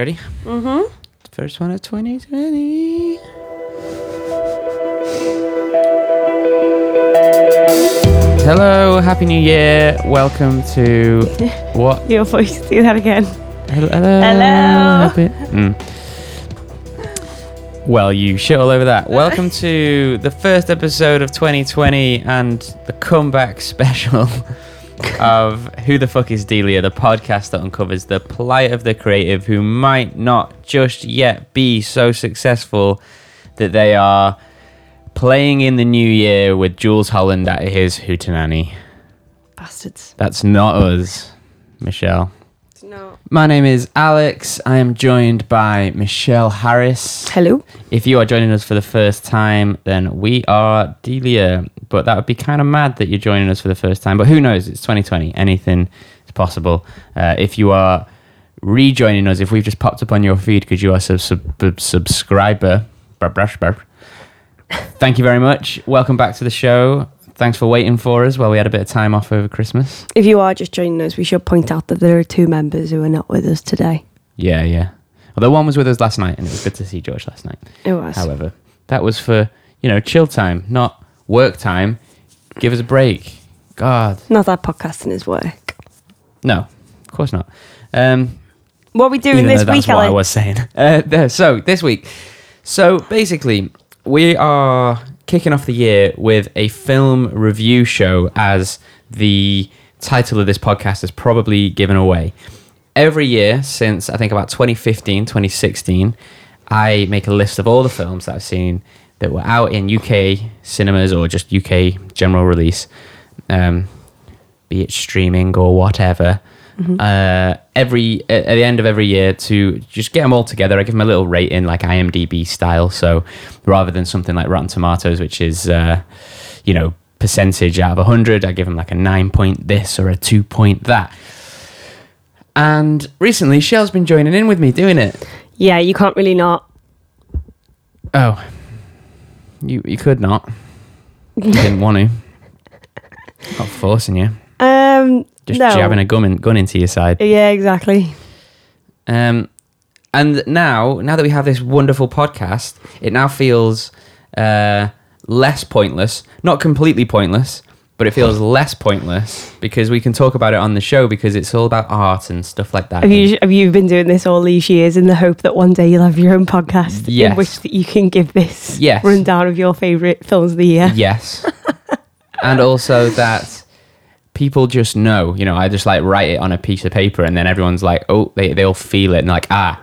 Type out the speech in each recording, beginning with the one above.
Ready? Mm-hmm. First one of 2020. Hello, Happy New Year. Welcome to what? Your voice, do that again. Hello. Hello. Hello. Happy- Mm. Well, you shit all over that. Welcome to the first episode of 2020 and the comeback special of Who the Fuck is Delia, the podcast that uncovers the plight of the creative who might not just yet be so successful that they are playing in the new year with Jools Holland at his hootenanny. Bastards. That's not us, Michelle. My name is Alex. I am joined by Michelle Harris. Hello. If you are joining us for the first time, then we are Delia. But that would be kind of mad that you're joining us for the first time. But who knows? It's 2020. Anything is possible. Uh, if you are rejoining us, if we've just popped up on your feed because you are a sub- sub- subscriber, thank you very much. Welcome back to the show. Thanks for waiting for us while we had a bit of time off over Christmas. If you are just joining us, we should point out that there are two members who are not with us today. Yeah, yeah. Although one was with us last night, and it was good to see George last night. It was. However, that was for you know chill time, not work time. Give us a break. God, Not that podcasting is work. no, of course not. Um, What are we doing this that's week, what I was saying. Uh, there- so this week, so basically, we are kicking off the year with a film review show, as the title of this podcast has probably given away. Every year since I think about 2015, 2016, I make a list of all the films that I've seen that were out in UK cinemas or just UK general release, um, be it streaming or whatever. Uh, every at at the end of every year to just get them all together. I give them a little rating like IMDb style. So rather than something like Rotten Tomatoes, which is uh, you know percentage out of hundred, I give them like a nine point this or a two point that. And recently, Shell's been joining in with me doing it. Yeah, you can't really not. Oh, you you could not. You didn't want to. Not forcing you. Um, Just no. jabbing a gun, in, gun into your side. Yeah, exactly. Um, and now, now that we have this wonderful podcast, it now feels uh, less pointless. Not completely pointless, but it feels less pointless because we can talk about it on the show because it's all about art and stuff like that. Have you have you been doing this all these years in the hope that one day you'll have your own podcast Yes. in which that you can give this Yes. rundown of your favourite films of the year? Yes. and also that people just know, you know, I just like write it on a piece of paper and then everyone's like, oh, they, they'll feel it and like, ah,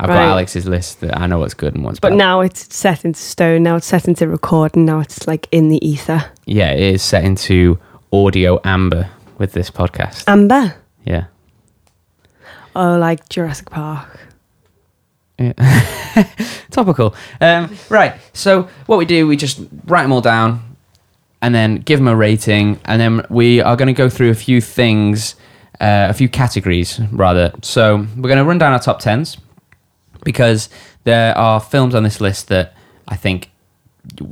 I've got Alex's list that I know what's good and what's But bad. But now it's set into stone. Now it's set into record, and Now it's like in the ether. yeah, it is set into audio amber with this podcast. Amber. yeah. Oh, like Jurassic Park. Yeah. Topical. Um, right. So what we do, we just write them all down, and then give them a rating, and then we are going to go through a few things, uh, a few categories rather. So we're going to run down our top tens because there are films on this list that I think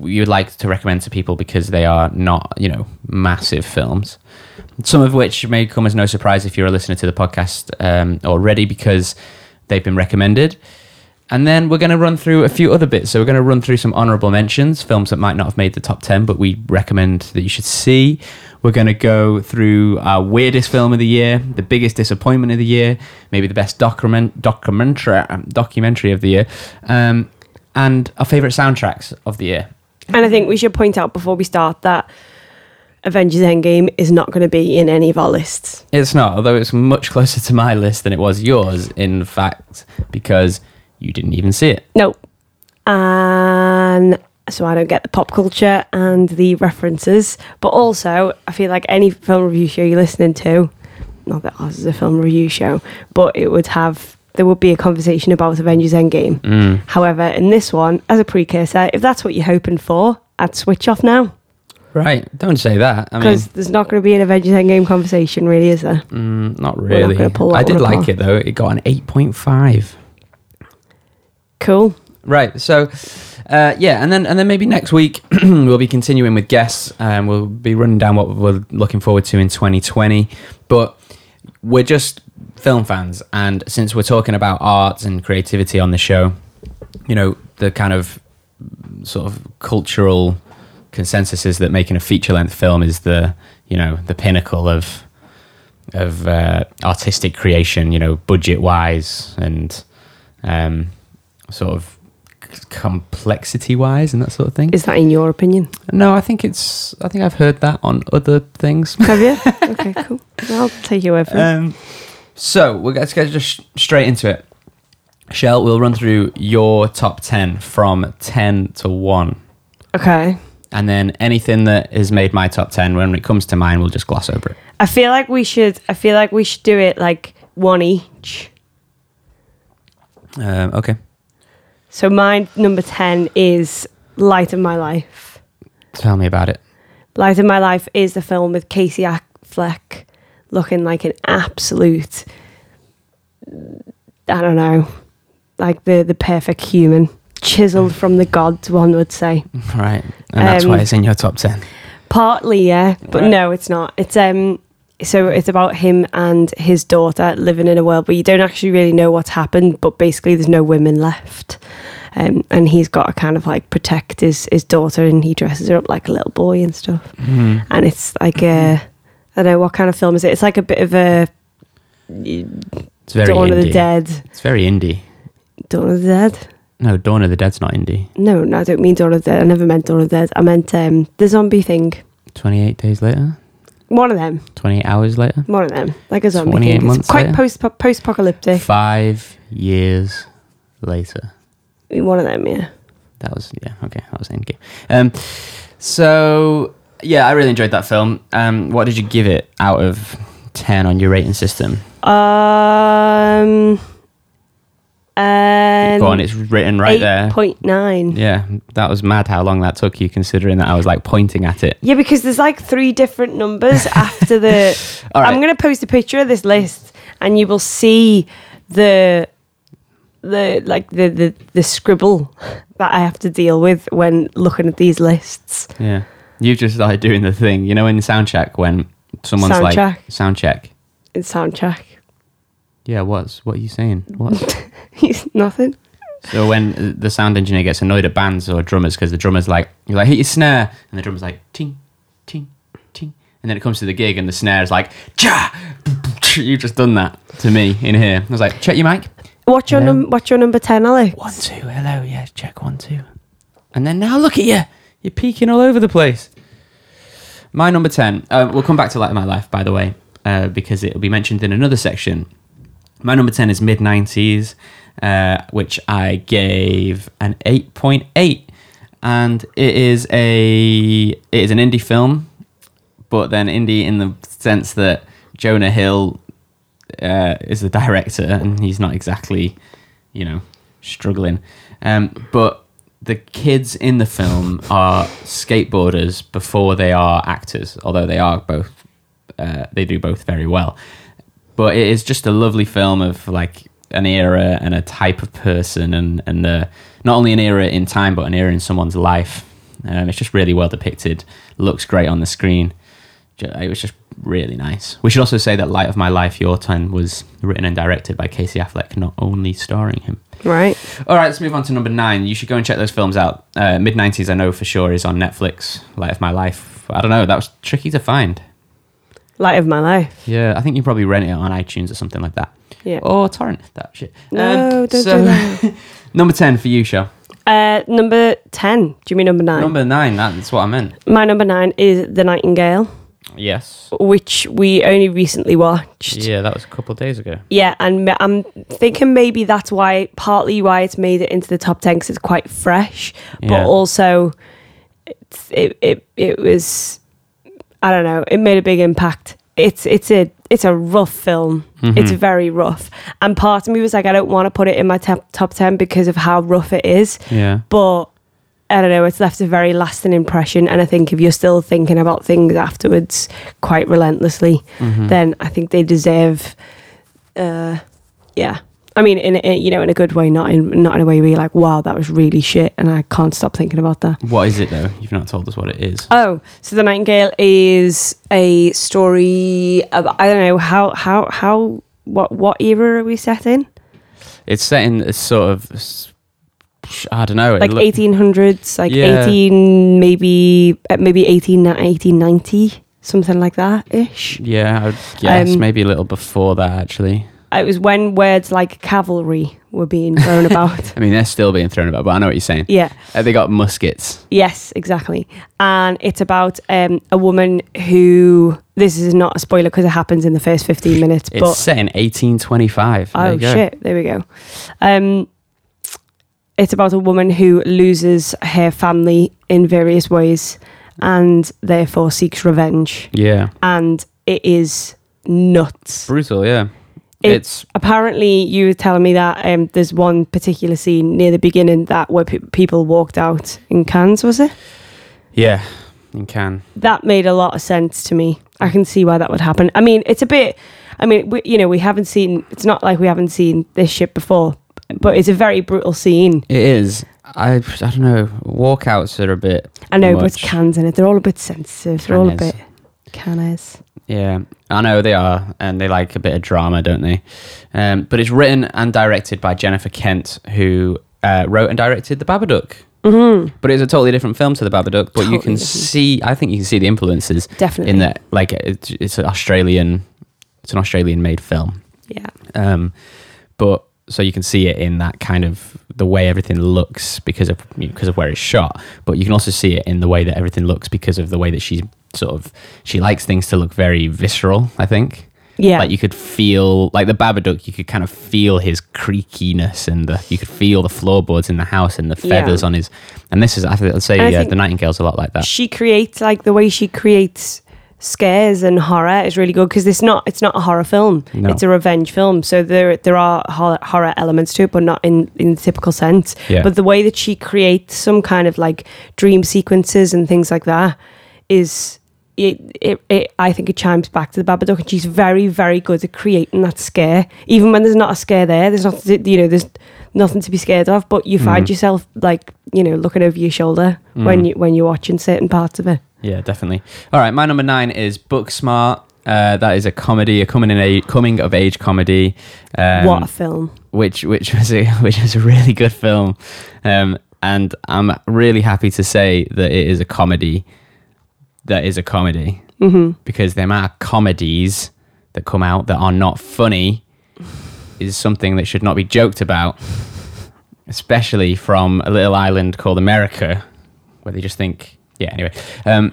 you would like to recommend to people because they are not, you know, massive films. Some of which may come as no surprise if you're a listener to the podcast um, already because they've been recommended. And then we're going to run through a few other bits. So we're going to run through some honorable mentions, films that might not have made the top 10, but we recommend that you should see. We're going to go through our weirdest film of the year, the biggest disappointment of the year, maybe the best document, documentary, um, documentary of the year, um, and our favorite soundtracks of the year. And I think we should point out before we start that Avengers Endgame is not going to be in any of our lists. It's not, although it's much closer to my list than it was yours, in fact, because you didn't even see it. No. And so I don't get the pop culture and the references. But also, I feel like any film review show you're listening to, not that ours is a film review show, but it would have, there would be a conversation about Avengers Endgame. Mm. However, in this one, as a precursor, if that's what you're hoping for, I'd switch off now. Right, don't say that. Because there's not going to be an Avengers Endgame conversation, really, is there? mm, not not really. gonna pull that I did like apart. it though. It got an 8.5. Cool. Right. So, uh, yeah, and then and then maybe next week we'll be continuing with guests. and we'll be running down what we're looking forward to in 2020. But we're just film fans, and since we're talking about art and creativity on the show, you know, the kind of sort of cultural consensus is that making a feature length film is the you know the pinnacle of of uh, artistic creation. You know, budget wise and um, sort of complexity wise and that sort of thing. Is that in your opinion? No, I think it's. I think I've heard that on other things. Have you? okay, cool. I'll take you for. Um, so we're going to get just straight into it. Shell, we'll run through your top ten from ten to one, Okay. and then anything that has made my top ten, when it comes to mine, we'll just gloss over it. I feel like we should. I feel like we should do it like one each. Um, okay. So my number ten is Light of My Life. Tell me about it. Light of My Life is the film with Casey Affleck looking like an absolute. I don't know, like the the perfect human, chiseled from the gods. One would say. Right, and that's Um, why it's in your top ten. Partly, yeah, but Right. no, it's not. It's um, so it's about him and his daughter living in a world where you don't actually really know what's happened, but basically there's no women left. Um, and he's got to kind of like protect his his daughter, and he dresses her up like a little boy and stuff. Mhm. And it's like a, I don't know what kind of film is it? It's like a bit of a It's very Dawn indie. of the Dead. It's very indie. Dawn of the Dead? No, Dawn of the Dead's not indie. No, no, I don't mean Dawn of the Dead. I never meant Dawn of the Dead. I meant um, the zombie thing. Twenty-eight days later. One of them. Twenty-eight hours later. One of them. Like a zombie 28 thing. months It's quite post post apocalyptic. Five years later. One of them, yeah. That was yeah okay. That was Endgame. Um, so yeah, I really enjoyed that film. Um, what did you give it out of ten on your rating system? Um. And Go on, it's written right there. Point nine. Yeah, that was mad how long that took you, considering that I was like pointing at it. Yeah, because there's like three different numbers after the. All right. I'm going to post a picture of this list, and you will see the the like the, the the scribble that I have to deal with when looking at these lists. Yeah, you've just started doing the thing, you know, in soundcheck when someone's like Soundcheck. sound check. It's. Yeah, what's what are you saying? What? Nothing. so when the sound engineer gets annoyed at bands or drummers because the drummer's like, you're like hit your snare, and the drummer's like ting, ting, ting, and then it comes to the gig and the snare's like, cha, you've just done that to me in here. I was like, check your mic. What's your num- What's your number ten, Alex? One two, hello, yeah, check one two, and then now look at you, you're peeking all over the place. My number ten. Uh, we'll come back to Light of My Life, by the way, uh, because it will be mentioned in another section. My number ten is mid '90s, uh, which I gave an eight point eight, and it is a it is an indie film, but then indie in the sense that Jonah Hill uh, is the director, and he's not exactly, you know, struggling. Um, but the kids in the film are skateboarders before they are actors, although they are both. Uh, they do both very well, but it is just a lovely film of like an era and a type of person, and and uh, not only an era in time, but an era in someone's life. Um, it's just really well depicted. Looks great on the screen. It was just really nice. We should also say that Light of My Life, Your Time, was written and directed by Casey Affleck, not only starring him. Right. All right, let's move on to number nine. You should go and check those films out. Uh, Mid 90s, I know for sure, is on Netflix. Light of My Life. I don't know, that was tricky to find. Light of my life. Yeah, I think you probably rent it on iTunes or something like that. Yeah. Or torrent that shit. No, don't so, do that. number 10 for you, show. Uh, number ten. Do you mean number nine? Number nine, that's what I meant. My number nine is The Nightingale, Yes. which we only recently watched. Yeah, that was a couple of days ago. Yeah, and I'm thinking maybe that's why, partly why it's made it into the top ten because it's quite fresh, Yeah. but also it's, it it it was, I don't know, it made a big impact. It's it's a it's a rough film. Mm-hmm. It's very rough, and part of me was like, I don't want to put it in my top top ten because of how rough it is, Yeah. but. I don't know, it's left a very lasting impression. And I think if you're still thinking about things afterwards quite relentlessly, Mhm. then I think they deserve, uh, yeah. I mean, in, in you know, in a good way, not in not in a way where you're like, wow, that was really shit, and I can't stop thinking about that. What is it, though? You've not told us what it is. Oh, so the Nightingale is a story. About, I don't know how how how what what era are we set in? It's set in a sort of, I don't know. Like eighteen hundreds, like Yeah. eighteen maybe uh, maybe 18, 1890, something like that ish. Yeah, I guess Um, maybe a little before that actually. It was when words like cavalry were being thrown about. I mean, they're still being thrown about, but I know what you're saying. Yeah. Uh, they got muskets. Yes, exactly. And it's about um, a woman who. This is not a spoiler because it happens in the first 15 minutes. It's but set in 1825. There oh you go. shit, there we go. Um, it's about a woman who loses her family in various ways and therefore seeks revenge. Yeah, And it is nuts. brutal. Yeah, It- it's Apparently, you were telling me that um, there's one particular scene near the beginning that where pe- people walked out in Cannes. Was it? yeah. In Cannes. that made a lot of sense to me. I can see why that would happen. I mean, it's a bit. I mean, we, you know, we haven't seen. It's not like we haven't seen this shit before, but it's a very brutal scene. It is. I I don't know. Walkouts are a bit. I know, but it's much. cans in it. They're all a bit sensitive. They're all a bit canners. Yeah, I know they are, and they like a bit of drama, don't they? Um, but it's written and directed by Jennifer Kent, who uh, wrote and directed The Babadook. Mm-hmm. But it's a totally different film to The Babadook. But you can different. see, I think you can see the influences Definitely. in that. Like it's, it's an Australian, it's an Australian-made film. Yeah. Um, but so you can see it in that kind of the way everything looks because of you know, because of where it's shot. But you can also see it in the way that everything looks because of the way that she's sort of she likes things to look very visceral. I think. Yeah. Like you could feel like the Babadook, you could kind of feel his creakiness and the you could feel the floorboards in the house and the Yeah. feathers on his. And this is I think I'd say yeah, think the Nightingale's a lot like that. she creates like the way she creates scares and horror is really good because it's not it's not a horror film No. it's a revenge film so there there are horror, horror elements to it but not in in the typical sense Yeah. but the way that she creates some kind of like dream sequences and things like that is it, it, it I think it chimes back to the Babadook and she's very very good at creating that scare even when there's not a scare there there's not you know there's nothing to be scared of but you find Mhm. yourself like you know looking over your shoulder when Mm. you when you're watching certain parts of it Yeah, definitely. All right, my number nine is Booksmart. Uh, that is a comedy, a coming in age, coming of age comedy. Um, what a film which which was a which was a really good film, um, and I'm really happy to say that it is a comedy. That is a comedy hmm because the amount of comedies that come out that are not funny is something that should not be joked about, especially from a little island called America, where they just think, yeah. Anyway, um,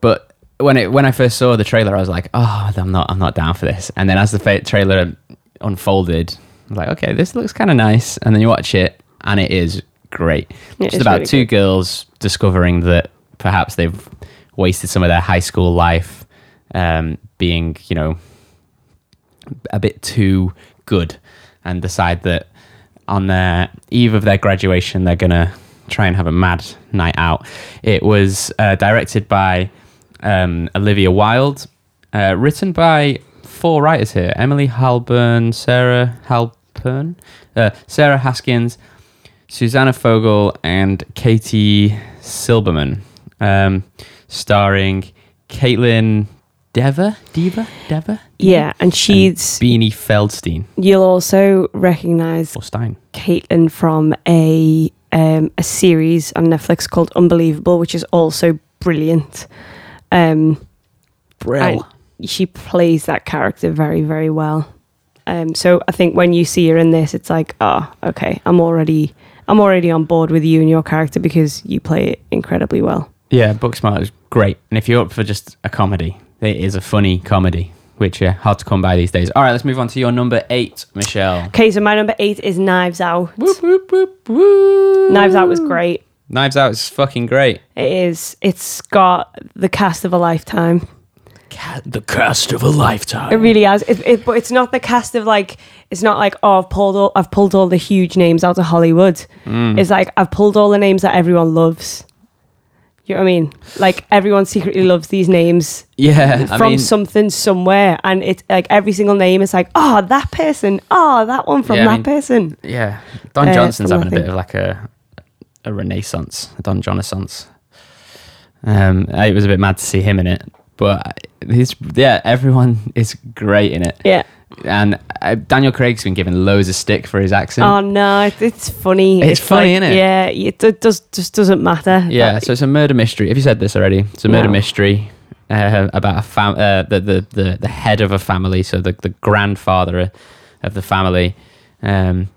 but when it when I first saw the trailer, I was like, oh, I'm not I'm not down for this. And then as the fa- trailer unfolded, I was like, okay, this looks kind of nice. And then you watch it, and it is great. It just is about really two good. girls discovering that perhaps they've wasted some of their high school life um, being, you know, a bit too good and decide that on the eve of their graduation, they're going to try and have a mad night out. It was uh, directed by um, Olivia Wilde, uh, written by four writers here Emily Halpern, Sarah Halpern, uh, Sarah Haskins, Susanna Fogel, and Katie Silberman, um, starring Kaitlyn Dever, Diva, Dever, yeah and she's Beanie Feldstein you'll also recognize or Stein. Kaitlyn from a um, a series on Netflix called Unbelievable which is also brilliant um Brill. She plays that character very very well um so I think when you see her in this it's like oh okay I'm already I'm already on board with you and your character because you play it incredibly well Yeah, Booksmart is great. And if you're up for just a comedy, it is a funny comedy, which are hard to come by these days. All right, let's move on to your number eight, Michelle. okay so my number eight is Knives Out Whoop, whoop, whoop, whoop. Knives Out was great Knives Out is fucking great. It is. It's got the cast of a lifetime. The cast of a lifetime. It really has. It, it, but it's not the cast of like. It's not like oh, I've pulled all. I've pulled all the huge names out of Hollywood. Mm. It's like I've pulled all the names that everyone loves. You know what I mean? Like everyone secretly loves these names yeah, I from mean, something somewhere, and it's like every single name is like, oh, that person, oh, that one from Yeah, I that mean- person. yeah. Don Uh, Johnson's having a bit of like a a renaissance, a Don Jonaissance. Um, it was a bit mad to see him in it, but he's yeah, everyone is great in it. Yeah, and uh, Daniel Craig's been given loads of stick for his accent. Oh no, it's funny. It's funny, like, innit? Yeah, it, it does just doesn't matter. Yeah, Like, so it's a murder mystery. Have you said this already? It's a murder No. mystery uh, about a fam- uh, the, the the the head of a family, so the the grandfather of the family, um,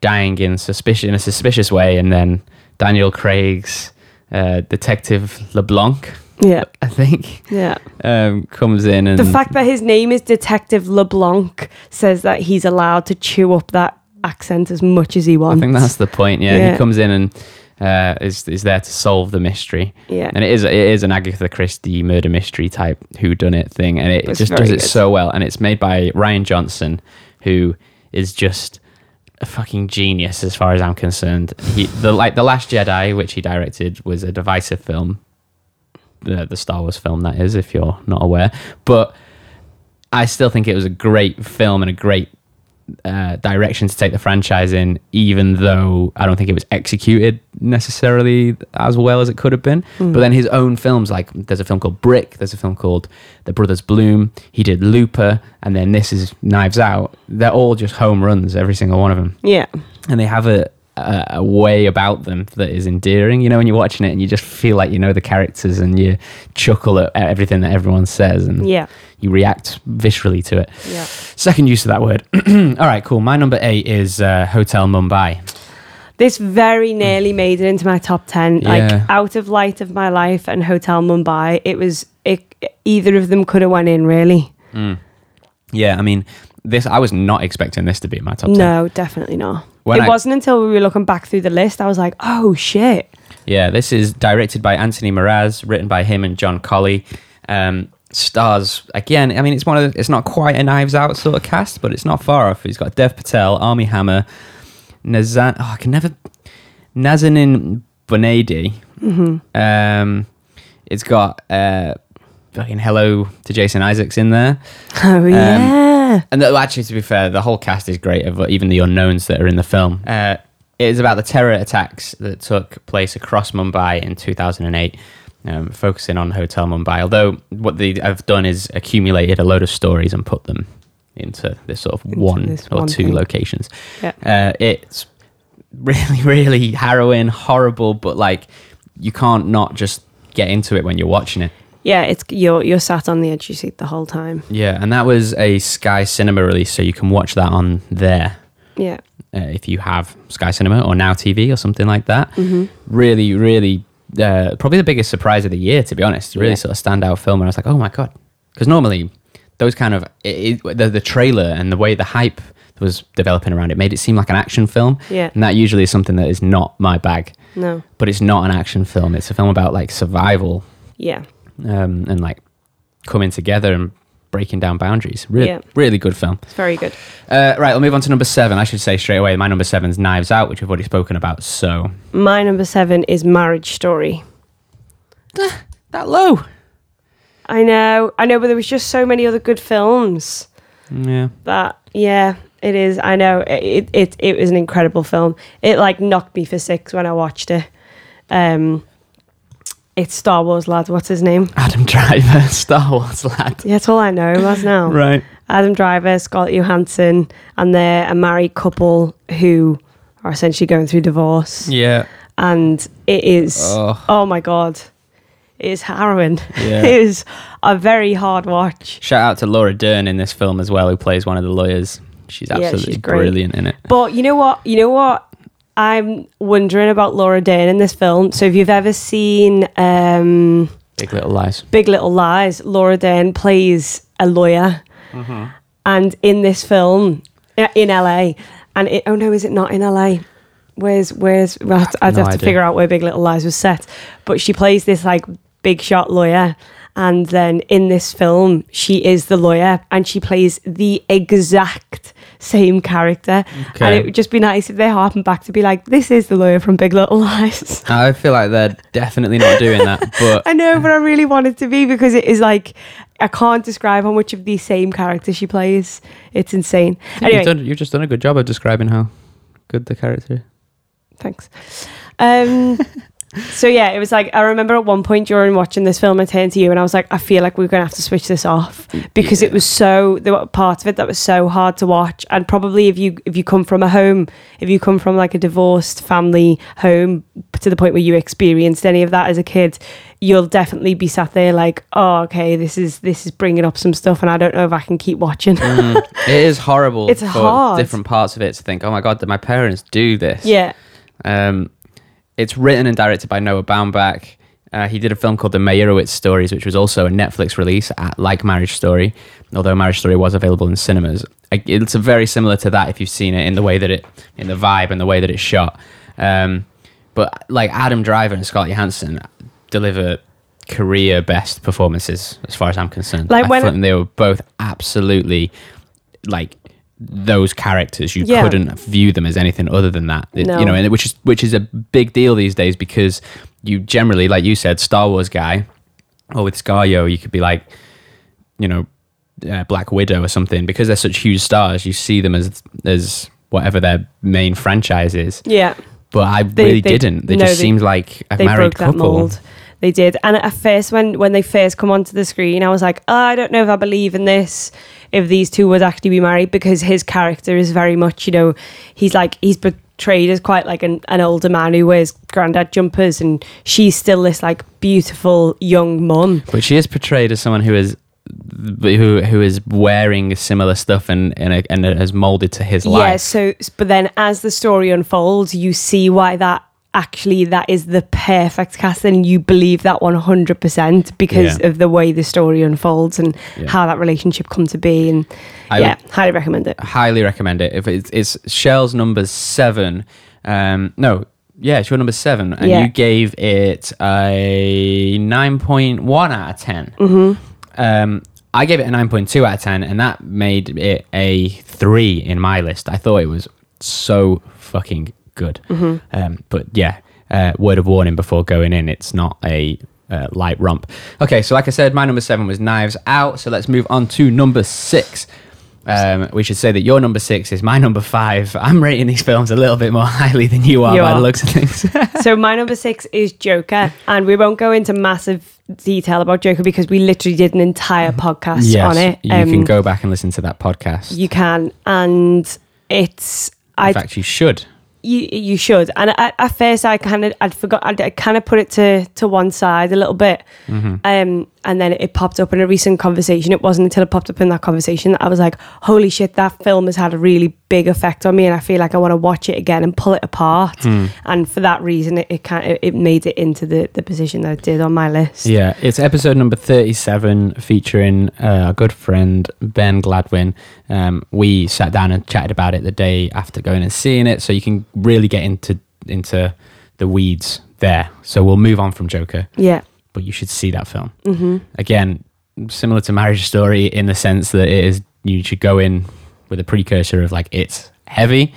dying in suspicious in a suspicious way, and then Daniel Craig's uh, detective LeBlanc, yeah, I think, yeah. um, comes in and The fact that his name is Detective LeBlanc says that he's allowed to chew up that accent as much as he wants. I think that's the point. Yeah, Yeah. he comes in and. Uh, is is there to solve the mystery, yeah. and it is it is an Agatha Christie murder mystery type who done it thing, and it It's just does it so well. And it's made by Rian Johnson, who is just a fucking genius as far as I'm concerned. He the like the Last Jedi, which he directed, was a divisive film, the the Star Wars film that is, if you're not aware. But I still think it was a great film and a great uh, direction to take the franchise in, even though I don't think it was executed necessarily as well as it could have been. But then his own films, like there's a film called Brick, there's a film called The Brothers Bloom, he did Looper, and then this is Knives Out. They're all just home runs, every single one of them yeah. and they have a, a a way about them that is endearing. You know, when you're watching it and you just feel like you know the characters and you chuckle at everything that everyone says and Yeah. you react viscerally to it. Yeah. Second use of that word. All right, cool. My number eight is uh, Hotel Mumbai. This very nearly made it into my top 10. Yeah. Like Out of Light of My Life and Hotel Mumbai. It was it, either of them could have went in really. Yeah, I mean, this I was not expecting this to be in my top ten. No, definitely not. When it I- wasn't until we were looking back through the list I was like, "Oh shit." Yeah, this is directed by Anthony Maras, written by him and John Collee. Um, stars again. I mean, it's one of the, it's not quite a Knives Out sort of cast, but it's not far off. He's got Dev Patel, Armie Hammer, Nazan. Oh, I can never Nazanin Bonadi. Mm-hmm. Um, it's got uh, fucking Hello to Jason Isaacs in there. Oh yeah. And actually, to be fair, the whole cast is great, of even the unknowns that are in the film. Uh, it is about the terror attacks that took place across Mumbai in 2008, um, focusing on Hotel Mumbai. Although, what they have done is accumulated a load of stories and put them into this sort of Into one or one two thing. locations. Yeah. Uh, it's really, really harrowing, horrible, but like you can't not just get into it when you're watching it. Yeah, it's you're you're sat on the edge of your seat the whole time. Yeah, and that was a Sky Cinema release, so you can watch that on there. Yeah. uh, if you have Sky Cinema or Now TV or something like that. Mm-hmm. Really, really, uh, probably the biggest surprise of the year, to be honest. Really Yeah. sort of standout film, and I was like, oh my god, because normally those kind of it, it, the the trailer and the way the hype was developing around it made it seem like an action film, Yeah. and that usually is something that is not my bag. No. But it's not an action film; it's a film about like survival Yeah. Um, and like coming together and breaking down boundaries. Really, Yeah. really good film. It's very good. Uh, right, we'll move on to number seven. I should say straight away, my number seven is Knives Out, which we've already spoken about. So My number seven is Marriage Story. that low. I know, I know, but there was just so many other good films Yeah, that yeah, it is. I know it it it was an incredible film. It like knocked me for six when I watched it. Um, it's Star Wars lad. What's his name? Adam Driver, Star Wars lad. Yeah, that's all I know him as now. Right. Adam Driver, Scarlett Johansson, and they're a married couple who are essentially going through divorce. Yeah. And it is, Oh. oh, my God, it is harrowing. Yeah. it is a very hard watch. Shout out to Laura Dern in this film as well, who plays one of the lawyers. She's she's absolutely great. brilliant in it. But you know what? You know what? I'm wondering about Laura Dern in this film. So if you've ever seen um, Big Little Lies. Big Little Lies, Laura Dern plays a lawyer. Mm-hmm. And in this film, uh, in LA, and it, oh no, is it not in LA? Where's where's? I'd No have to idea. figure out where Big Little Lies was set. But she plays this like big shot lawyer, and then in this film, she is the lawyer, and she plays the exact same character. And it would just be nice if they harpen back to be like, "This is the lawyer from Big Little Lies." I feel like they're definitely not doing that, but I know, but I really want it to be because it is like I can't describe how much of the same character she plays. It's insane. Anyway, you've, done, you've just done a good job of describing how good the character is. thanks. Um, So yeah, it was like I remember at one point during watching this film, I turned to you and I was like, I feel like we're gonna have to switch this off because it was so there were parts of it that was so hard to watch, and probably if you if you come from a home, if you come from like a divorced family home to the point where you experienced any of that as a kid, you'll definitely be sat there like, oh, okay, this is this is bringing up some stuff, and I don't know if I can keep watching. Mm, it is horrible It's for hard. different parts of it to think, oh my god, did my parents do this? yeah, Um, it's written and directed by Noah Baumbach. Uh, he did a film called The Meyerowitz Stories, which was also a Netflix release, at, like Marriage Story, although Marriage Story was available in cinemas. I- It's very similar to that if you've seen it in the way that it, in the vibe and the way that it's shot. Um, but like Adam Driver and Scarlett Johansson deliver career best performances as far as I'm concerned. Like I when- thought they were both absolutely like those characters. You Yeah. couldn't view them as anything other than that. It- No. You know, and which is which is a big deal these days because you generally, like you said, Star Wars guy, or with Scarjo, you could be like, you know, uh, Black Widow or something because they're such huge stars. You see them as as whatever their main franchise is. yeah. But I They- really they- didn't. They no, just they- seemed like a married couple. mold. They did, and at first, when when they first come onto the screen, I was like, oh, I don't know if I believe in this. If these two would actually be married, because his character is very much, you know, he's like he's portrayed as quite like an, an older man who wears granddad jumpers, and she's still this like beautiful young mum. But she is portrayed as someone who is who who is wearing similar stuff and and, and has molded to his life. Yeah. So, but then as the story unfolds, you see why that actually that is the perfect cast, and you believe that one hundred percent because Yeah. of the way the story unfolds and Yeah. how that relationship come to be. And I yeah, highly recommend it. highly recommend it. If it's, it's Shell's number seven, um, no, yeah, it's your number seven, and Yeah. you gave it a nine point one out of 10 Mm-hmm. Um, I gave it a nine point two out of ten, and that made it a three in my list. I thought it was so fucking good. Mm-hmm. Um, but yeah, uh, word of warning before going in, it's not a uh, light romp. Okay, so like I said, my number seven was Knives Out. So let's move on to number six. Um, we should say that your number six is my number five. I'm rating these films a little bit more highly than you are You by are. the looks of things. so my number six is Joker, and we won't go into massive detail about Joker because we literally did an entire podcast on it. you Um, can go back and listen to that podcast. You can, and it's. In I fact, you should. You you should. And at, at first, I kind of I'd forgot. I'd, I kind of put it to to one side a little bit, Mm-hmm. um, and then it popped up in a recent conversation. It wasn't until it popped up in that conversation that I was like, "Holy shit, that film has had a really big effect on me," and I feel like I want to watch it again and pull it apart. Hmm. And for that reason, it, it kind of it made it into the the position that it did on my list. Yeah, it's episode number 37 featuring uh, our good friend Ben Gladwin. Um, we sat down and chatted about it the day after going and seeing it, so you can really get into into the weeds there. So we'll move on from Joker, Yeah. But you should see that film. Mm-hmm. Again, similar to Marriage Story in the sense that it is you should go in with a precursor of like it's heavy.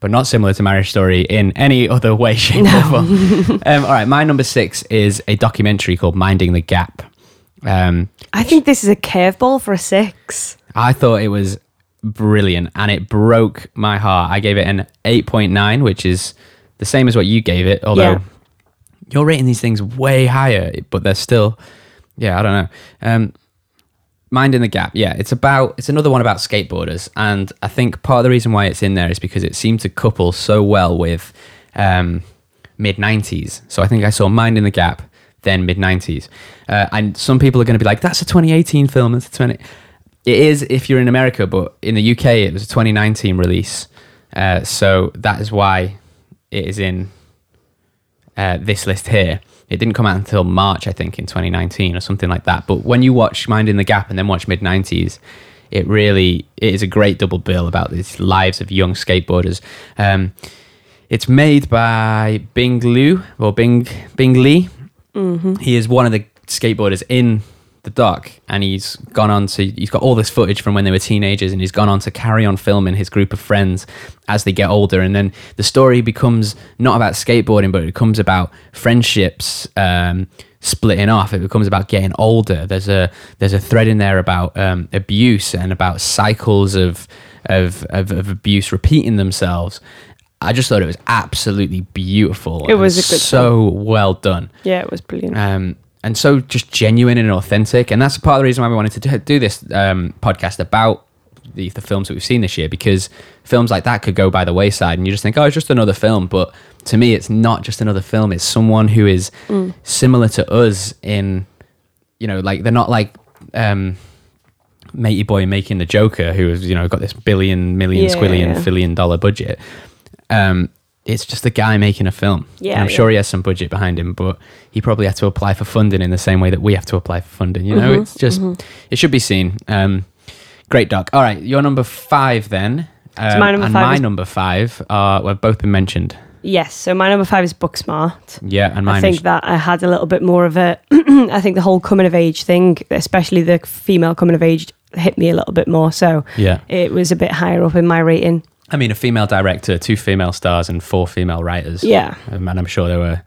But not similar to Marriage Story in any other way, shape, or form. um, all right, my number six is a documentary called Minding the Gap. Um, I think this is a curveball for a six. I thought it was brilliant and it broke my heart. I gave it an 8.9, which is the same as what you gave it, although Yeah. You're rating these things way higher, but they're still, yeah, I don't know. Um, Mind in the Gap, yeah, it's about, it's another one about skateboarders. And I think part of the reason why it's in there is because it seemed to couple so well with um, mid 90s. So I think I saw Mind in the Gap, then mid 90s. Uh, and some people are going to be like, that's a 2018 film, that's a 20. It is if you're in America, but in the UK, it was a 2019 release. Uh, so that is why it is in uh, this list here. It didn't come out until March, I think, in 2019 or something like that. But when you watch Mind in the Gap and then watch mid 90s, it really it is a great double bill about these lives of young skateboarders. Um, it's made by Bing Liu or Bing Bing Lee. He is one of the skateboarders in the doc, and he's gone on to he's got all this footage from when they were teenagers, and he's gone on to carry on filming his group of friends as they get older, and then the story becomes not about skateboarding, but it becomes about friendships. Um, splitting off it becomes about getting older there's a there's a thread in there about um, abuse and about cycles of, of of of abuse repeating themselves I just thought it was absolutely beautiful. It was a good so well done. Yeah, it was brilliant. um, and so just genuine and authentic. And that's part of the reason why we wanted to do, this um, podcast about the, the films that we've seen this year, because films like that could go by the wayside, and you just think, oh, it's just another film. But to me, it's not just another film. It's someone who is similar to us in, you know, like they're not like. Um, Matey boy making the Joker, who has you know got this billion, million, Yeah, squillion, yeah. fillion dollar budget. Um, it's just a guy making a film. Yeah, And I'm yeah. sure he has some budget behind him, but he probably had to apply for funding in the same way that we have to apply for funding. You know, Mhm, it's just it should be seen. Um, great doc. All right, your number five then. Um, my number and five my is- number five are have both been mentioned. yes, so my number five is Booksmart. Yeah, and mine I think is that I had a little bit more of a. I think the whole coming of age thing, especially the female coming of age, hit me a little bit more. So yeah. it was a bit higher up in my rating. I mean, a female director, two female stars, and four female writers. Yeah. Um, and I'm sure there were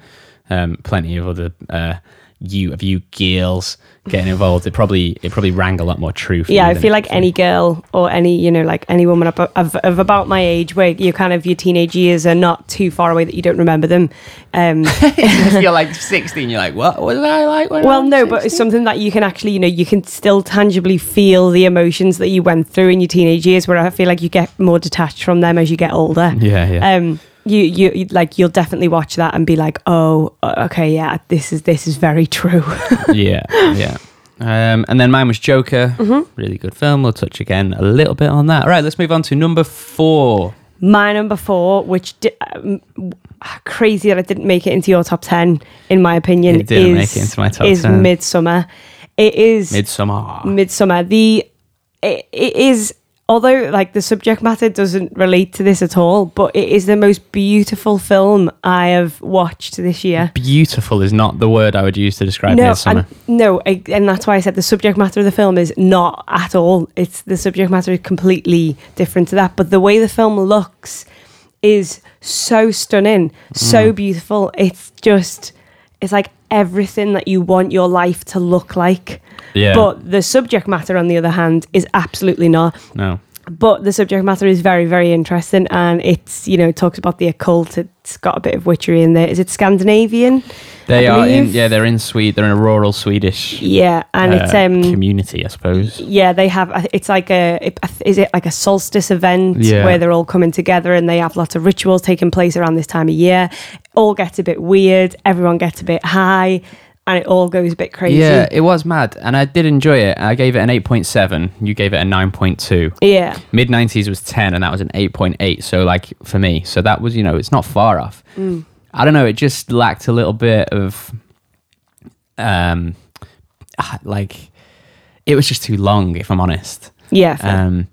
um, plenty of other uh, you of you girls getting involved. It probably it probably rang a lot more true. For Yeah, I feel like any girl or any, you know, like any woman of, of, of about my age where you kind of your teenage years are not too far away that you don't remember them. Um, you're like 16. You're like, what was I like? When I well, was no, but it's something that you can actually, you know, you can still tangibly feel the emotions that you went through in your teenage years where I feel like you get more detached from them as you get older. Yeah, yeah. um you, you like you'll definitely watch that and be like oh uh, okay yeah this is this is very true yeah, yeah. Um, and then mine was Joker. Mm-hmm. Really good film. We'll touch again a little bit on that. All right, let's move on to number four. my number four which di- um, crazy that I didn't make it into your top 10 in my opinion It didn't is, make it into my top is 10. Midsommar it is Midsommar. Midsommar the it, it is although like the subject matter doesn't relate to this at all but it is the most beautiful film i have watched this year Beautiful is not the word I would use to describe no, Midsommar. and, no, I, and that's why I said the subject matter of the film is not at all. It's the subject matter is completely different to that. But the way the film looks is so stunning, so hmm. beautiful. It's just, it's like everything that you want your life to look like. yeah. But the subject matter, on the other hand, is absolutely not. no. But the subject matter is very, very interesting, and it's you know it talks about the occult. It's got a bit of witchery in there. Is it Scandinavian? They I are in. Yeah, they're in Sweden. They're in a rural Swedish Yeah, and it's uh, um community, I suppose. yeah they have it's like a it- is it like a solstice event Yeah. where they're all coming together and they have lots of rituals taking place around this time of year. All gets a bit weird. Everyone gets a bit high, and it all goes a bit crazy. Yeah, it was mad, and I did enjoy it. I gave it an eight point seven. You gave it a nine point two. yeah, Mid nineties was ten, and that was an eight point eight. So like for me, so that was you know it's not far off. Mm. I don't know. It just lacked a little bit of, um, ah, like it was just too long. If I'm honest, yeah. um,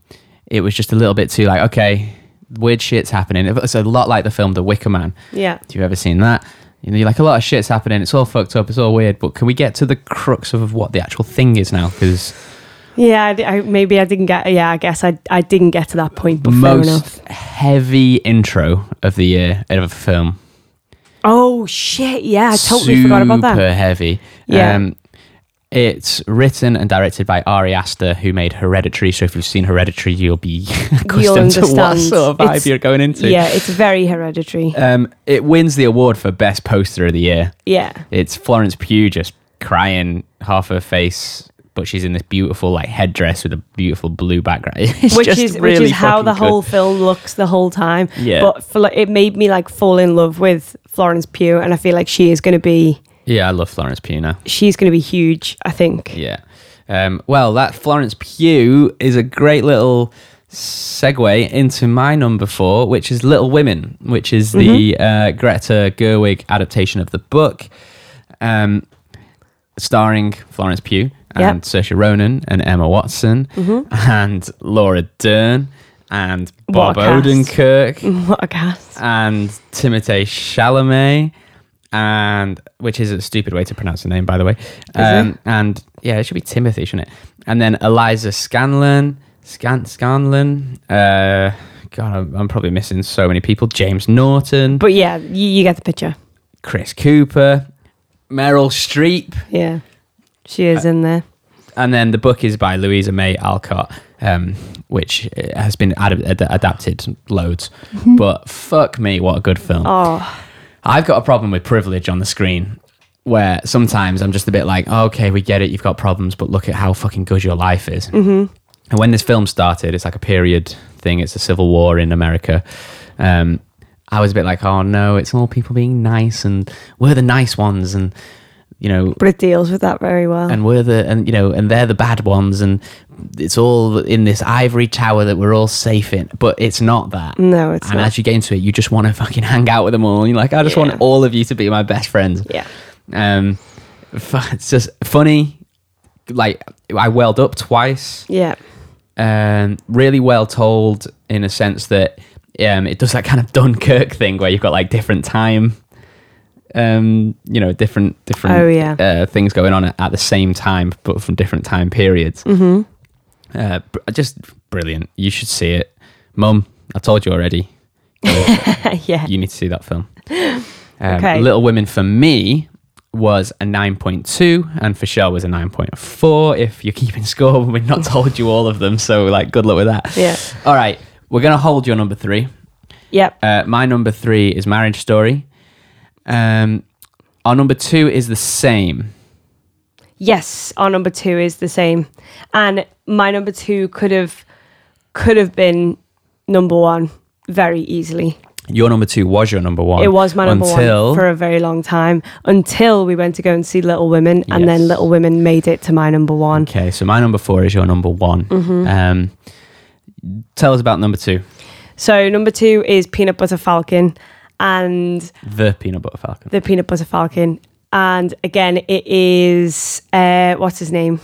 it was just a little bit too like okay, weird shit's happening. It's a lot like the film The Wicker Man. yeah. Have you ever seen that? You know, you're like a lot of shit's happening. It's all fucked up. It's all weird. But can we get to the crux of what the actual thing is now? Because Yeah, I, I, maybe I didn't get. Yeah, I guess I I didn't get to that point. But most heavy intro of the year of a film. Oh shit! Yeah, I totally forgot about that. Super heavy. Yeah. Um, it's written and directed by Ari Aster, who made Hereditary. So if you've seen Hereditary, you'll be accustomed to what understand. sort of vibe It's- you're going into. Yeah, it's very hereditary. Um, it wins the award for best poster of the year. Yeah, It's Florence Pugh just crying, half her face, but she's in this beautiful like headdress with a beautiful blue background. It's which just is which is how the good. whole film looks the whole time. Yeah. but for, it made me like fall in love with Florence Pugh, and I feel like she is going to be Yeah, I love Florence Pugh now. she's going to be huge. I think. Yeah. Um, well, that Florence Pugh is a great little segue into my number four, which is Little Women, which is the Mm-hmm. uh, Greta Gerwig adaptation of the book, um, starring Florence Pugh Yep. and Saoirse Ronan and Emma Watson and Laura Dern and Mm-hmm. Bob. Odenkirk What a cast! and Timothée Chalamet, and which is a stupid way to pronounce the name, by the way. Um, and yeah, it should be Timothy, shouldn't it? And then Eliza Scanlon, Scan Scanlon. Uh, God, I'm, I'm probably missing so many people. James Norton, But yeah, you, you get the picture. Chris Cooper, Meryl Streep, Yeah, she is Uh, in there. and then the book is by Louisa May Alcott. um, which uh, has been ad- ad- adapted loads. But fuck me, what a good film! Oh, I've got a problem with privilege on the screen where sometimes I'm just a bit like, oh, okay, we get it, you've got problems, but look at how fucking good your life is. Mm-hmm. And when this film started, it's like a period thing, it's a civil war in America. Um, I was a bit like, oh no, it's all people being nice and we're the nice ones and, you know, but it deals with that very well. and we're the and you know and they're the bad ones and it's all in this ivory tower that we're all safe in but it's not that no, it's not. and not. as you get into it you just want to fucking hang out with them all and you're like i just Yeah. want all of you to be my best friends yeah. um it's just funny like i welled up twice Yeah. um really well told in a sense that um it does that kind of dunkirk thing where you've got like different time um you know different different Oh, yeah. uh, things going on at, the same time but from different time periods Mm-hmm. uh just brilliant you should see it mum i told you already yeah. you need to see that film um, Okay. little women for me was a 9.2 and for Shell was a 9.4 if you're keeping score we've not told you all of them so like good luck with that Yeah. all right we're gonna hold your number three Yep. uh, my number three is marriage story um our number two is the same Yes, our number two is the same, and my number two could have could have been number one very easily. your number two was your number one It was my number until one for a very long time until we went to go and see Little Women, and then Little Women made it to my number one. okay so my number four is your number one Mm-hmm. um tell us about number two So number two is Peanut Butter Falcon, and the peanut butter falcon the Peanut Butter Falcon, and again it is uh, what's his name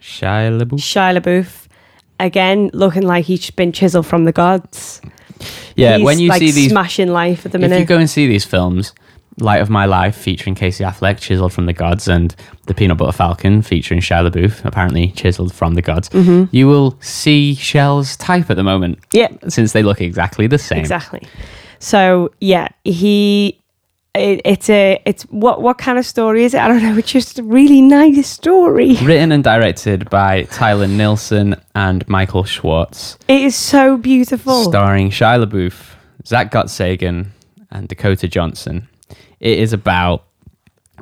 Shia LaBeouf Shia LaBeouf. Again, looking like he's been chiseled from the gods. yeah He's, when you like, see these smashing life at the minute. if you go and see these films, Light of My Life featuring Casey Affleck, chiseled from the gods, and The Peanut Butter Falcon featuring Shia LaBeouf, apparently chiseled from the gods, Mm-hmm. you will see Shell's type at the moment, yeah, since they look exactly the same. exactly. So yeah, he. It, it's a it's what what kind of story is it? I don't know. It's just a really nice story. Written and directed by Tyler Nilson and Michael Schwartz, It is so beautiful. starring Shia LaBeouf, Zack Gottsagen, and Dakota Johnson. It is about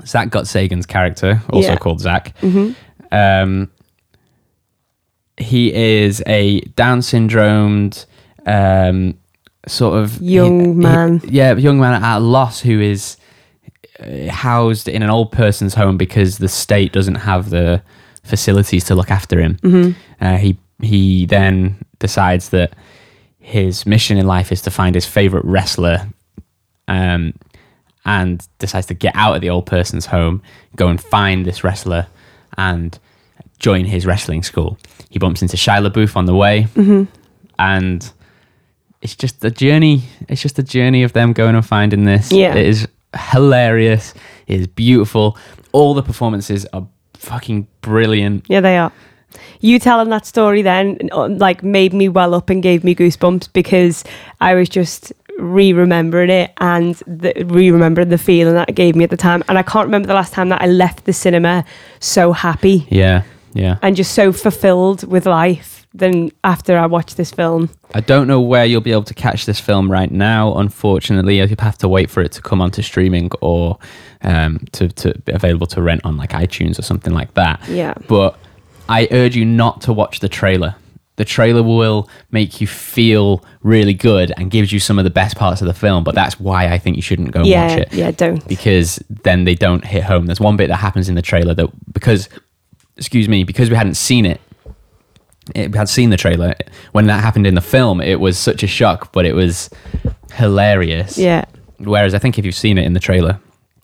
Zack Gottsagen's character, also Yeah. called Zach. hmm Um, he is a Down syndromed um, sort of Young he- he- man. yeah, young man at a loss who is uh, housed in an old person's home because the state doesn't have the facilities to look after him. hmm Uh, he he then decides that his mission in life is to find his favorite wrestler, um, and decides to get out of the old person's home, go and find this wrestler, and join his wrestling school. He bumps into Shia LaBeouf on the way, hmm and it's just a journey. It's just a journey of them going and finding this. Yeah. it is hilarious. It is beautiful. All the performances are fucking brilliant. Yeah, they are. You telling that story then, uh, like, made me well up and gave me goosebumps because I was just re-remembering it and the, re-remembering the feeling that it gave me at the time. And I can't remember the last time that I left the cinema so happy Yeah, yeah. and just so fulfilled with life than after I watch this film. I don't know where you'll be able to catch this film right now. Unfortunately, you'll have to wait for it to come onto streaming or um, to, to be available to rent on like iTunes or something like that. Yeah. But I urge you not to watch the trailer. The trailer will make you feel really good and gives you some of the best parts of the film. But that's why I think you shouldn't go and yeah, watch it yeah, don't. because then they don't hit home. There's one bit that happens in the trailer that because, excuse me, because we hadn't seen it, it had seen the trailer when that happened in the film. It was such a shock, but it was hilarious. Yeah, Whereas I think if you've seen it in the trailer,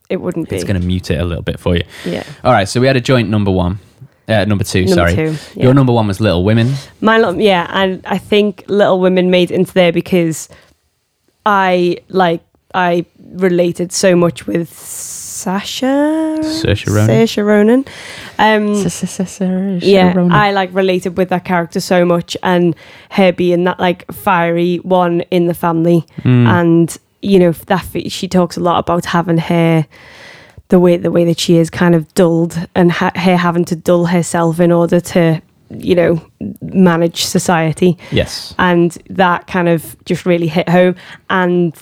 it wouldn't be. it's going to mute it a little bit for you. yeah. All right, so we had a joint number one, uh, number two. Number sorry, two, yeah. your number one was Little Women. My little, yeah, and I think Little Women made it into there because I like I related so much with Sasha Saoirse Ronan. Saoirse Ronan. Um, yeah, I like related with that character so much, and her being that like fiery one in the family, Mm. and you know that she talks a lot about having her the way the way that she is kind of dulled and ha- her having to dull herself in order to you know, manage society. Yes. And that kind of just really hit home. And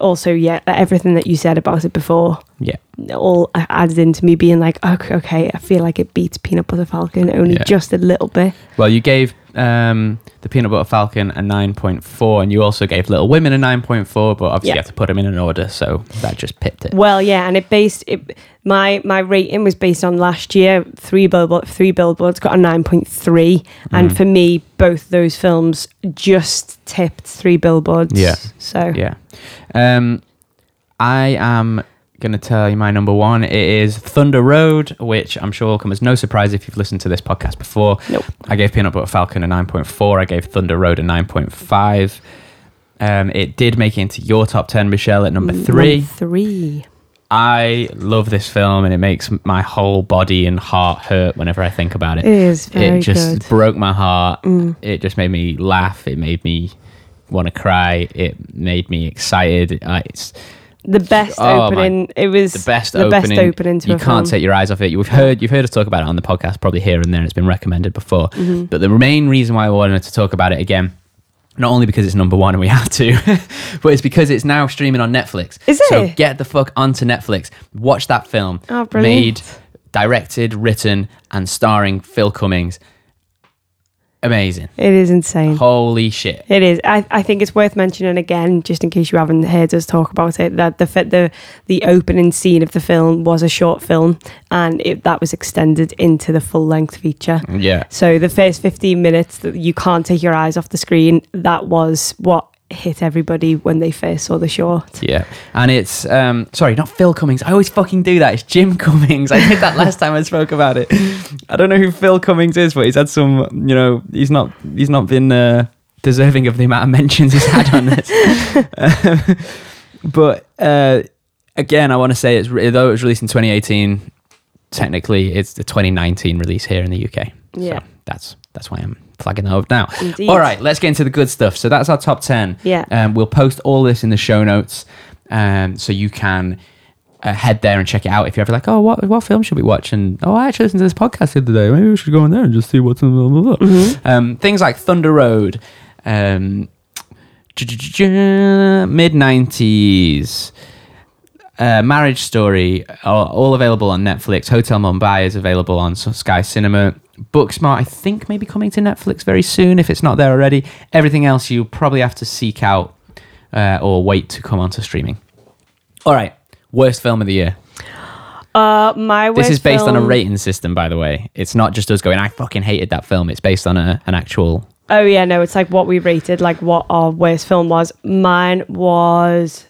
also, yeah, everything that you said about it before Yeah. all added into me being like, okay, okay, I feel like it beats Peanut Butter Falcon only Yeah. just a little bit. Well, you gave um, the Peanut Butter Falcon a 9.4, and you also gave Little Women a 9.4, but obviously Yeah. you have to put them in an order, so that just pipped it. Well, yeah, and it based it. My my rating was based on last year. Three billboard, three billboards got a nine point three, and Mm. for me, both those films just tipped three billboards. Yeah. So Yeah. Um, I am going to tell you my number one. It is Thunder Road, which I'm sure will come as no surprise if you've listened to this podcast before. Nope. I gave Peanut Butter Falcon a 9.4. I gave Thunder Road a 9.5. Um, it did make it into your top 10, Michelle, at number three. Number three. I love this film and it makes my whole body and heart hurt whenever I think about it. It is very it just good. Mm. broke my heart. It just made me laugh. It made me want to cry. It made me excited. Uh, it's The best Oh, my- opening. It was the best the opening. best opening to you a can't film. take your eyes off it. You've heard you've heard us talk about it on the podcast, probably here and there. It's been recommended before. Mm-hmm. But the main reason why I wanted to talk about it again. Not only because it's number one and we have to, but it's because it's now streaming on Netflix. Is it? So get the fuck onto Netflix. Watch that film. Oh, brilliant. Made, directed, written, and starring Phil Cummings. Amazing. It is insane. Holy shit. It is. I, I think it's worth mentioning again, just in case you haven't heard us talk about it, that the the the opening scene of the film was a short film, and it, that was extended into the full length feature. Yeah. So the first fifteen minutes that you can't take your eyes off the screen, that was what hit everybody when they first saw the short. Yeah, and it's um sorry, not Phil Cummings. I always fucking do that. It's Jim Cummings. I did that last time I spoke about it. I don't know who Phil Cummings is, but he's had some. You know, he's not he's not been uh, deserving of the amount of mentions he's had on this. but uh, again, I want to say it's though it was released in 2018. Technically, it's the 2019 release here in the UK. Yeah. so that's that's why I'm flagging that up now. Indeed. All right, let's get into the good stuff. So that's our top 10. Yeah. Um, we'll post all this in the show notes um, so you can uh, head there and check it out. If you're ever like, oh, what, what film should we watch? And, oh, I actually listened to this podcast the other day. Maybe we should go in there and just see what's in blah, blah, blah. Mm-hmm. Um, things like Thunder Road, um, mid 90s. Uh, Marriage Story, all, all available on Netflix. Hotel Mumbai is available on Sky Cinema. Booksmart, I think, may be coming to Netflix very soon if it's not there already. Everything else you probably have to seek out uh, or wait to come onto streaming. All right, worst film of the year. Uh, my This is based on a rating system, by the way. It's not just us going, I fucking hated that film. It's based on a, an actual. Oh yeah, no, it's like what we rated, like what our worst film was. Mine was.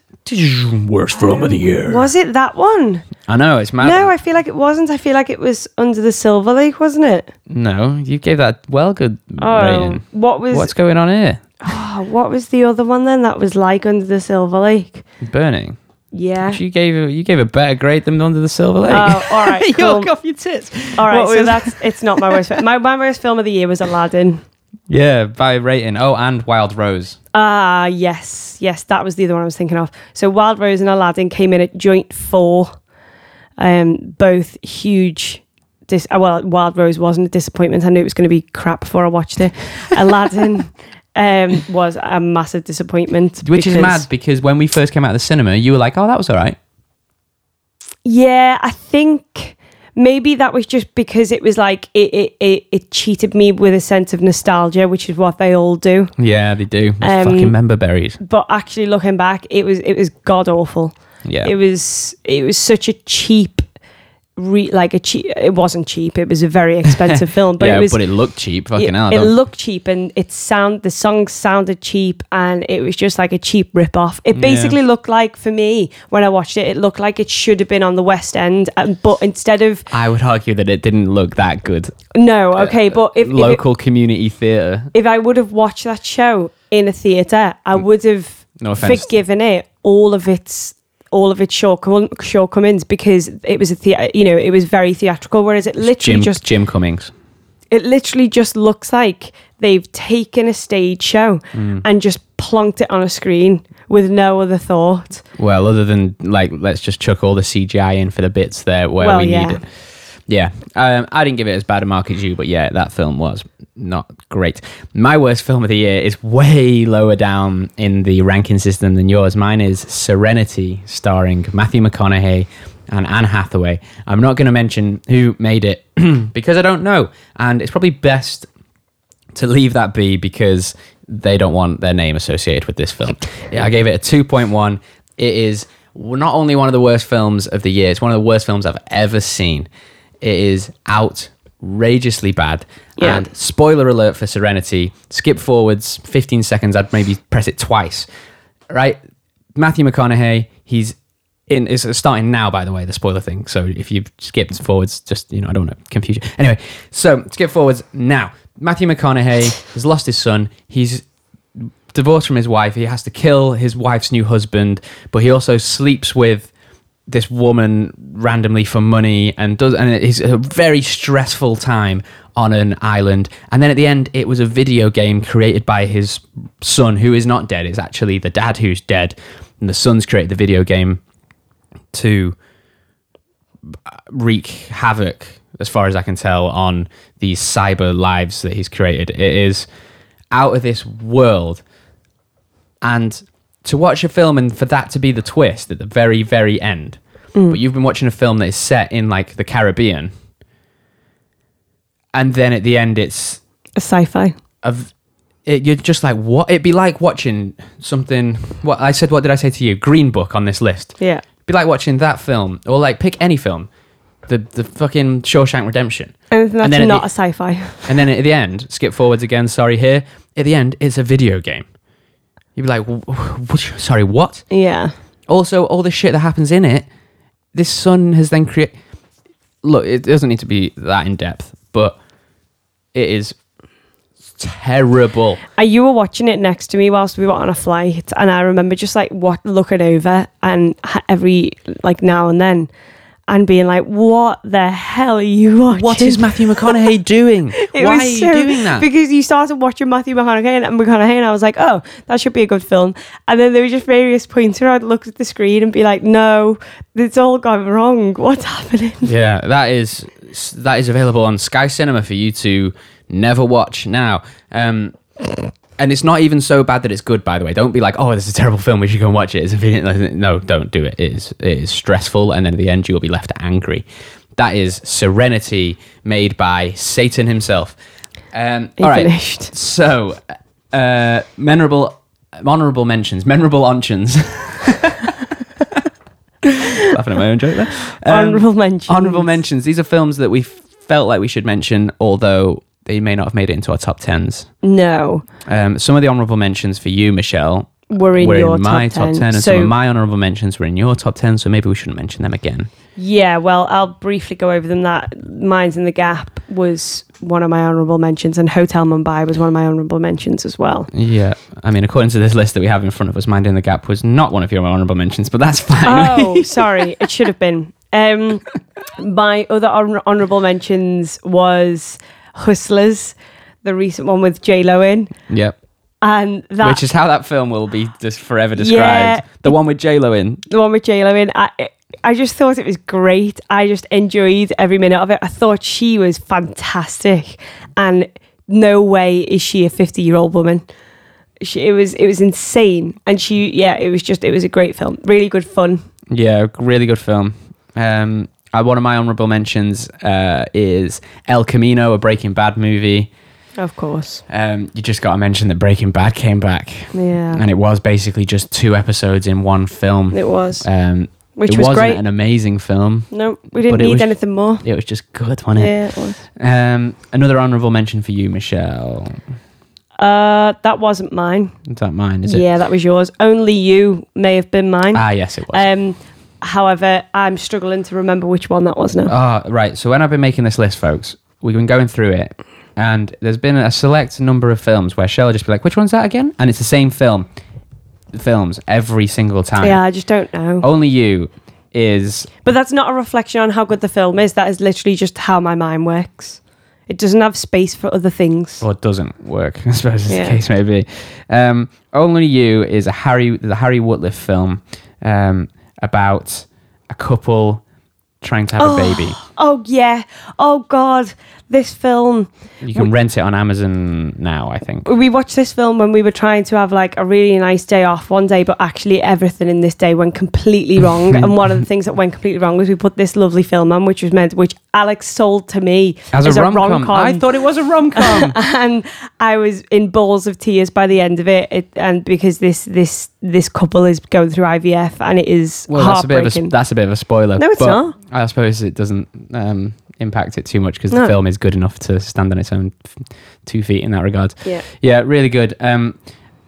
Worst film of the year. Was it that one? I know, it's mad. No, I feel like it wasn't. I feel like it was Under the Silver Lake, wasn't it? no, you gave that well good Oh, rating. what was What's going on here? oh, what was the other one then? That was like Under the Silver Lake. Burning. Yeah. You gave a, you gave a better grade than Under the Silver Lake. Oh, all right, cool. You're off your tits. All right, What so was- that's it's not my worst. film. My my worst film of the year was Aladdin. Yeah by rating. Oh, and Wild Rose. Ah, yes, yes, that was the other one I was thinking of. So Wild Rose and Aladdin came in at joint four, um, both huge. Dis- uh, well, Wild Rose wasn't a disappointment. I knew it was going to be crap before I watched it. Aladdin um, was a massive disappointment, Which is mad because when we first came out of the cinema, you were like, "Oh, that was all right." Yeah, I think maybe that was just because it was like it it, it, it cheated me with a sense of nostalgia, which is what they all do. Yeah, they do. Um, fucking member berries. But actually, looking back, it was it was god awful. Yeah. It was it was such a cheap, re, like a cheap. It wasn't cheap. It was a very expensive film, but yeah, it was. but it looked cheap. Fucking it, hell. It looked cheap and it sound the songs sounded cheap and it was just like a cheap rip off. It Yeah. basically looked like for me when I watched it, it looked like it should have been on the West End, um, but instead of I would argue that it didn't look that good. no, okay, but if if, it, Local community theatre. if I would have watched that show in a theatre, I would have Mm. No offense. forgiven it all of its all of its shortcom- shortcomings because it was a the- you know it was very theatrical whereas it literally Jim just Jim Cummings. it literally just looks like they've taken a stage show Mm. and just plonked it on a screen with no other thought Well, other than like, let's just chuck all the CGI in for the bits there where Well, we yeah. need it. Yeah, um, I didn't give it as bad a mark as you, but yeah, that film was not great. My worst film of the year is way lower down in the ranking system than yours. Mine is Serenity, starring Matthew McConaughey and Anne Hathaway. I'm not going to mention who made it because I don't know, and it's probably best to leave that be because they don't want their name associated with this film. Yeah, I gave it a 2.1. It is not only one of the worst films of the year, it's one of the worst films I've ever seen. It is outrageously bad. Yeah. And spoiler alert for Serenity, skip forwards 15 seconds, I'd maybe press it twice. Right? Matthew McConaughey, he's in is starting now by the way the spoiler thing so if you've skipped forwards just you know i don't want to confuse you anyway so skip forwards now matthew mcconaughey has lost his son he's divorced from his wife he has to kill his wife's new husband but he also sleeps with this woman randomly for money and does and it's a very stressful time on an island. And then at the end it was a video game created by his son who is not dead. It's actually the dad who's dead. And the son's created the video game to uh, wreak havoc as far as I can tell on these cyber lives that he's created. It is out of this world. And to watch a film and for that to be the twist at the very very end. Mm. But you've been watching a film that is set in like the caribbean. And then at the end it's A sci-fi. of it, you're just like what? It'd be like watching something what i said what did i say to you? Green book on this list. Yeah. be like watching that film or like pick any film. The the fucking shawshank redemption. Anything that's And then not the- a sci-fi. and then at the end skip forwards again sorry here. At the end it's a video game you'd be like "Wh- wh- sorry what Yeah. also all the shit that happens in it this son has then created look it doesn't need to be that in depth but it is terrible Uh, you were watching it next to me whilst we were on a flight, and I remember just like what looking over and ha- every like now and then, and being like, "What the hell are you watching?" what is matthew mcconaughey doing why are you doing that Because you started watching Matthew McConaughey and McConaughey, and I was like, "Oh, that should be a good film." And then there were just various points where I'd look at the screen and be like, "No, it's all gone wrong. What's happening?" Yeah, that is that is available on Sky Cinema for you to never watch now. Um, and it's not even so bad that it's good. By the way, don't be like, "Oh, this is a terrible film. We should go and watch it." It's a, no, don't do it. It is it is stressful, and then at the end you will be left angry. That is Serenity, made by Satan himself. Um, all right, finished. so uh, memorable, honorable mentions, memorable onchins. Laughing at my own joke there. Um, Honorable mention. Honorable mentions. These are films that we felt like we should mention, although they may not have made it into our top tens. No, Um, some of the honorable mentions for you, Michelle, we're in were your in my top top 10. and so some of my honorable mentions were in your top ten. So maybe we shouldn't mention them again. Yeah, well, I'll briefly go over them. That Minding the Gap was one of my honourable mentions, and Hotel Mumbai was one of my honourable mentions as well. Yeah, I mean, according to this list that we have in front of us, Minding the Gap was not one of your honorable mentions, but that's fine. Oh, sorry, it should have been. Um, my other hon- honourable mentions was Hustlers, the recent one with J Lo in, yep. and that Which is how that film will be just forever described. Yeah. The one with J Lo in. the one with J Lo in. I, I just thought it was great. I just enjoyed every minute of it. I thought she was fantastic, and no way is she a fifty-year-old woman. She, it was it was insane, and she yeah, it was just it was a great film, really good fun. Yeah, really good film. Um, uh, one of my honorable mentions uh, is El Camino, a Breaking Bad movie. Of course, Um, you just got to mention that Breaking Bad came back, yeah, and it was basically just two episodes in one film. it was, Um, which it was wasn't great. an amazing film. no, we didn't need was- anything more. It was just good, wasn't it? Yeah, it was. Um, another honorable mention for you, Michelle. Uh, that wasn't mine. Is that mine? Is it? Yeah, that was yours. Only you may have been mine. Ah, yes, it was. Um, however, I'm struggling to remember which one that was now. Ah, right. So when I've been making this list, folks, we've been going through it, and there's been a select number of films where Shell will just be like, "Which one's that again?" And it's the same film, films every single time. yeah, I just don't know. Only you is But that's not a reflection on how good the film is. That is literally just how my mind works. It doesn't have space for other things. or it doesn't work. I suppose as Yeah. the case maybe. Um, Only you is a Harry the Harry Wootliff film um, about a couple trying to have a baby. Oh, Oh yeah. Oh god, this film. You can rent it on Amazon now, I think. We watched this film when we were trying to have like a really nice day off one day, but actually everything in this day went completely wrong. and one of the things that went completely wrong was we put this lovely film on, which was meant, which Alex sold to me As as a rom com. I thought it was a rom com. and I was in balls of tears by the end of it, it and because this this this couple is going through IVF and it is well, that's a bit of a, heartbreaking. that's a bit of a spoiler. No, it's but not. I suppose it doesn't um, impact it too much because No. the film is good enough to stand on its own f- two feet in that regard. yeah. Yeah, really good. Um,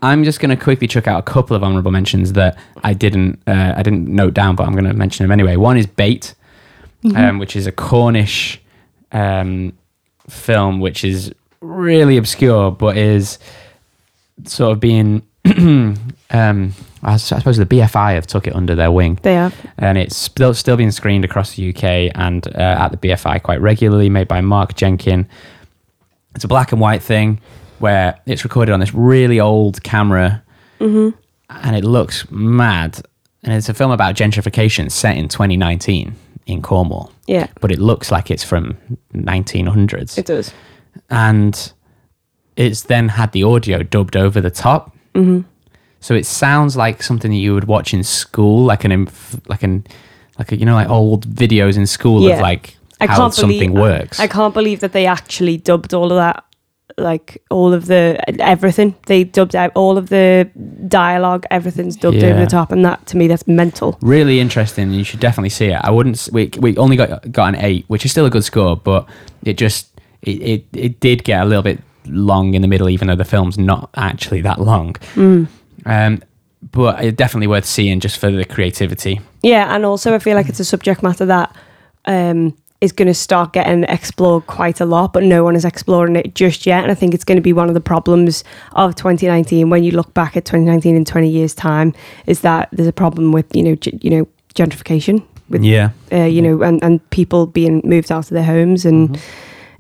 I'm just going to quickly chuck out a couple of honourable mentions that I didn't uh, I didn't note down, but I'm going to mention them anyway. One is Bait, um, which is a Cornish um, film, which is really obscure, but is sort of being. um, I suppose the BFI have took it under their wing They have. and it's still still being screened across the UK and uh, at the BFI quite regularly, made by Mark Jenkin. It's a black and white thing where it's recorded on this really old camera, and it looks mad. And it's a film about gentrification set in 2019 in Cornwall, Yeah. but it looks like it's from 1900s It does. and it's then had the audio dubbed over the top. Mm-hmm. So it sounds like something that you would watch in school, like an inf- like an like a, you know like old videos in school Yeah. of like I how something believe, works. I can't believe that they actually dubbed all of that, like all of the everything. They dubbed out all of the dialogue. Everything's dubbed over the top, and that to me, that's mental. really interesting. You should definitely see it. I wouldn't. We we only got got an eight, which is still a good score, but it just it it, it did get a little bit long in the middle, even though the film's not actually that long. Mm. Um, but it's definitely worth seeing just for the creativity. Yeah, and also I feel like it's a subject matter that um, is going to start getting explored quite a lot, but no one is exploring it just yet. And I think it's going to be one of the problems of 2019 when you look back at 2019 in 20 years' time, is that there's a problem with you know g- you know gentrification with yeah. uh, you know and, and people being moved out of their homes and.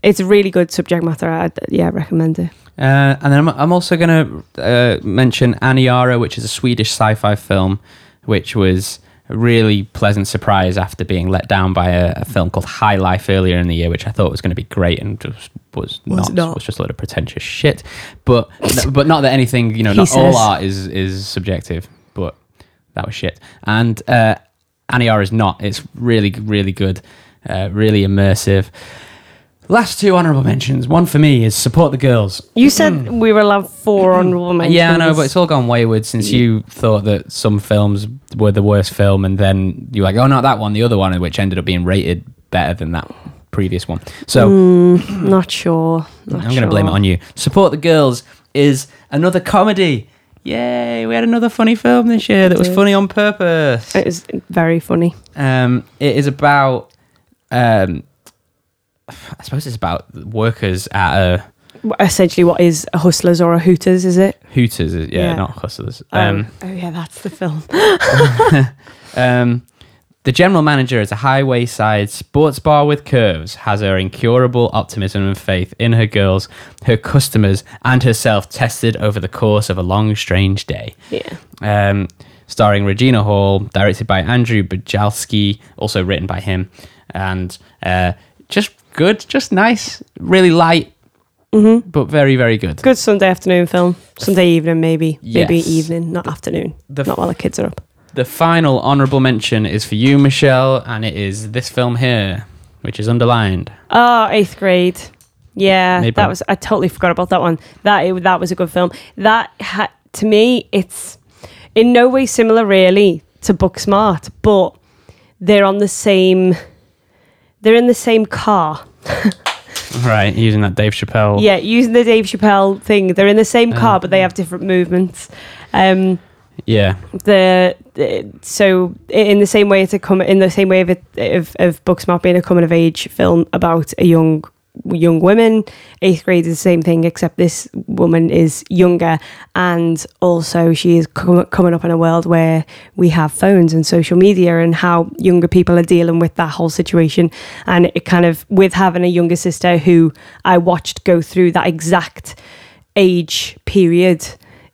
It's a really good subject matter. I, yeah, recommend it. Uh, and then I'm, I'm also going to uh, mention Aniara, which is a Swedish sci-fi film, which was a really pleasant surprise after being let down by a, a film called High Life earlier in the year, which I thought was going to be great and just was, Was not, not. Was just a lot of pretentious shit. But but not that anything you know, not all art is is subjective. But that was shit. And uh, Aniara is not. It's really really good, uh, really immersive. Last two honourable mentions. One for me is support the girls. You said we were allowed four honorable mentions. Yeah, I know, but it's all gone wayward since you thought that some films were the worst film, and then you were like, oh, not that one, the other one, which ended up being rated better than that previous one. So not sure. Not I'm going to blame it on you. Support the Girls is another comedy. Yay, we had another funny film this year that was funny on purpose. It was very funny. Um, it is about, um, I suppose it's about workers at a Essentially, what is a Hustlers or a Hooters? Is it? Hooters, yeah, Yeah. not Hustlers. Um, Um, oh yeah, that's the film. Um, the general manager at a highway side sports bar with curves has her incurable optimism and faith in her girls, her customers, and herself tested over the course of a long, strange day. Yeah. Um, starring Regina Hall, directed by Andrew Bujalski, also written by him, and uh, just good, just nice, really light, mm-hmm. but very, very good. Good Sunday afternoon film. Sunday evening, maybe. Maybe evening, not afternoon. The not while the kids are up. The final honourable mention is for you, Michelle, and it is this film here, which is underlined. Oh, eighth grade. Yeah, Maybe. that was. I totally forgot about that one. That it, that was a good film. That ha, to me, it's in no way similar really to Booksmart, but they're on the same. They're in the same car. Right, using that Dave Chappelle. Yeah, using the Dave Chappelle thing. They're in the same Oh. car, but they have different movements. Um, Yeah. the, the so in the same way to come in the same way of it of, of Booksmart being a coming of age film about a young young women eighth grade is the same thing except this woman is younger and also she is com- coming up in a world where we have phones and social media and how younger people are dealing with that whole situation and it kind of with having a younger sister who I watched go through that exact age period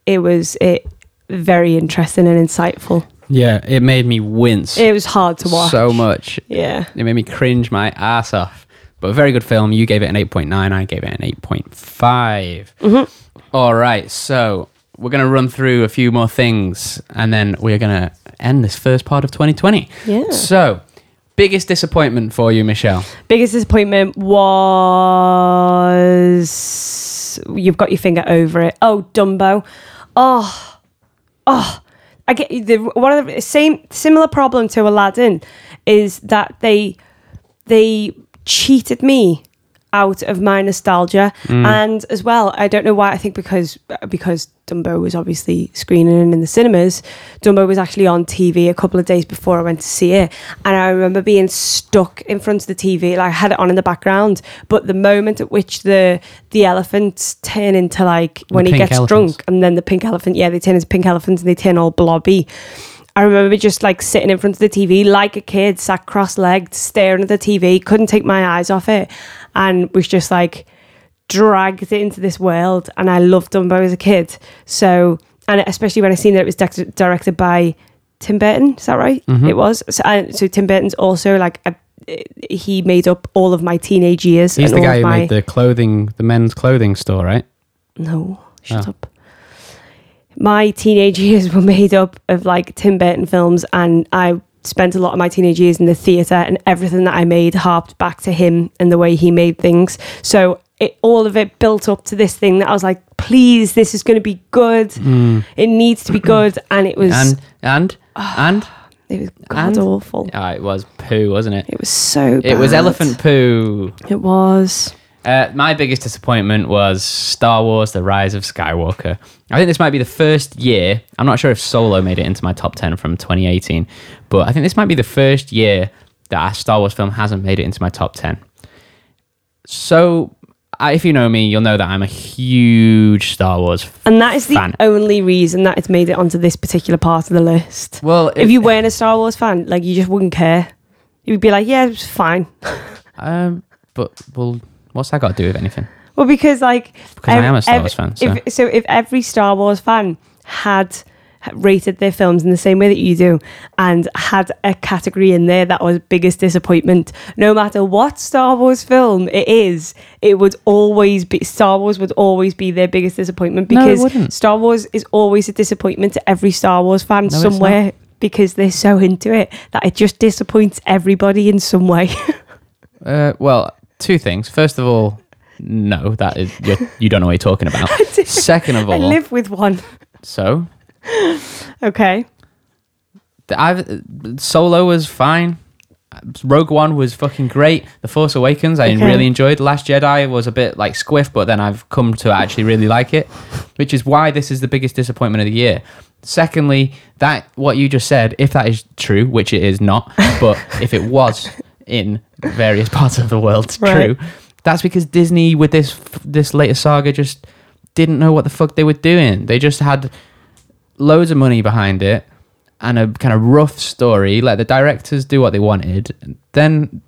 it was it very interesting and insightful Yeah, it made me wince It was hard to watch. so much. yeah. It made me cringe my ass off. But a very good film. You gave it an 8.9. I gave it an 8.5. Mm-hmm. All right. So we're going to run through a few more things and then we're going to end this first part of 2020. Yeah. So, biggest disappointment for you, Michelle? Biggest disappointment was you've got your finger over it. Oh, Dumbo. Oh, oh. I get the one of the same similar problem to Aladdin is that they they cheated me out of my nostalgia. Mm. And as well I don't know why I think because uh, because Dumbo was obviously screening in the cinemas. Dumbo was actually on TV a couple of days before I went to see it. And I remember being stuck in front of the TV like I had it on in the background. But the moment at which the the elephants turn into like when he gets elephants. drunk and then the pink elephant yeah they turn into pink elephants and they turn all blobby I remember just like sitting in front of the TV like a kid, sat cross legged, staring at the TV, couldn't take my eyes off it, and was just like dragged into this world. And I loved Dumbo as a kid. So, and especially when I seen that it was dec- directed by Tim Burton, is that right? Mm-hmm. It was. So, so Tim Burton's also like a, he made up all of my teenage years. He's the guy who my, made the clothing, the men's clothing store, right? No, shut Oh. up. My teenage years were made up of like Tim Burton films, and I spent a lot of my teenage years in the theatre, and everything that I made harped back to him and the way he made things. So it, all of it built up to this thing that I was like, please, this is going to be good. Mm. It needs to be good, and it was And, and, and, it was god and- awful. oh, it was poo, wasn't it? It was so. It was elephant poo. It was. Uh, my biggest disappointment was Star Wars: The Rise of Skywalker. I think this might be the first year. I'm not sure if Solo made it into my top ten from 2018, but I think this might be the first year that a Star Wars film hasn't made it into my top ten. So, I, if you know me, you'll know that I'm a huge Star Wars. f- And that is the fan. only reason that it's made it onto this particular part of the list. Well, if you weren't a Star Wars fan, like you just wouldn't care. You'd be like, yeah, it's fine. um, but well, what's that got to do with anything? Well, because like Because I am a Star Wars fan, so. If, so if every Star Wars fan had rated their films in the same way that you do and had a category in there that was biggest disappointment no matter what star wars film it is it would always be star wars would always be their biggest disappointment No, because wouldn't. star wars is always a disappointment to every star wars fan it's somewhere because they're so into it that it just disappoints everybody in some way Uh, well, two things. First of all, no, that is you're, you don't know what you're talking about. Second of all, i live with one so okay the, I've, Solo was fine. Rogue One was fucking great. The Force Awakens I Okay. really enjoyed. Last Jedi was a bit like squiff, but then I've come to actually really like it, which is why this is the biggest disappointment of the year. Secondly, that what you just said, if that is true, which it is not, but if it was in various parts of the world Right. true, that's because Disney with this this latest saga just didn't know what the fuck they were doing. They just had loads of money behind it and a kind of rough story. Let the directors do what they wanted. Then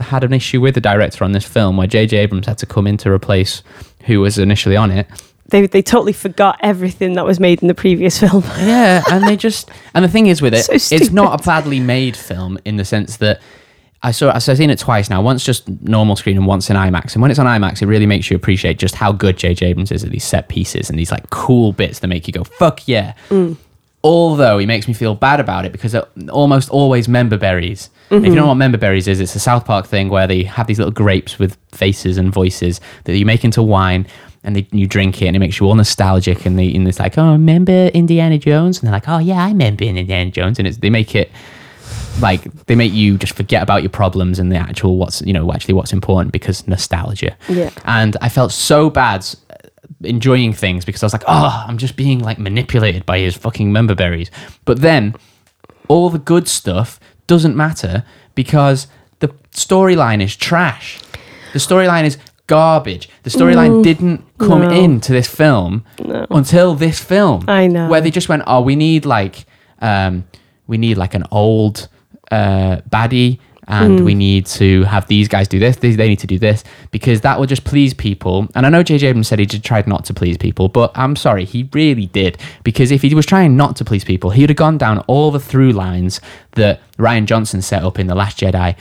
had an issue with the director on this film where J.J. Abrams had to come in to replace who was initially on it. they, they totally forgot everything that was made in the previous film Yeah, and they just and the thing is with it, So it's not a badly made film in the sense that I saw I've seen it twice now. Once just normal screen and once in IMAX. And when it's on IMAX, it really makes you appreciate just how good J.J. Abrams is at these set pieces and these like cool bits that make you go fuck yeah. Mm. Although he makes me feel bad about it because they're almost always member berries. If you don't know what member berries is, it's a South Park thing where they have these little grapes with faces and voices that you make into wine and they, you drink it and it makes you all nostalgic and, they, and it's like, oh, remember Indiana Jones? And they're like, oh, yeah, I remember Indiana Jones. And it's, they make it like, they make you just forget about your problems and the actual what's, you know, actually what's important because nostalgia. Yeah. And I felt so bad enjoying things because I was like, oh, I'm just being like manipulated by his fucking member berries. But then all the good stuff doesn't matter because the storyline is trash. The storyline is garbage. The storyline didn't come no. into this film until this film. I know. Where they just went, oh, we need like, um, we need like an old uh, baddie and we need to have these guys do this. They, they need to do this because that will just please people. And I know J.J. Abrams said he just tried not to please people, but I'm sorry, he really did because if he was trying not to please people, he would have gone down all the through lines that Rian Johnson set up in the Last Jedi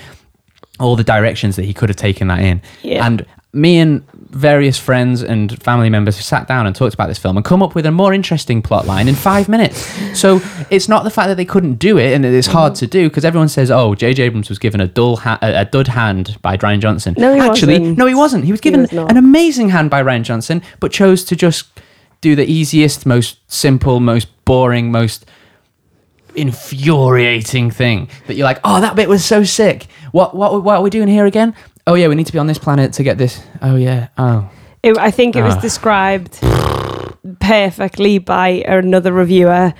all the directions that he could have taken that in. Yeah. And me and various friends and family members sat down and talked about this film and come up with a more interesting plot line in five minutes. So it's not the fact that they couldn't do it and that it's hard to do because everyone says, "Oh, J.J. Abrams was given a dull, ha- a, dud hand by Rian Johnson." No, he actually, wasn't. no, he wasn't. He was given was an amazing hand by Rian Johnson, but chose to just do the easiest, most simple, most boring, most infuriating thing that you're like, oh, that bit was so sick. What what what are we doing here again? Oh yeah, we need to be on this planet to get this. Oh yeah. Oh. It, I think it was Ah. described perfectly by another reviewer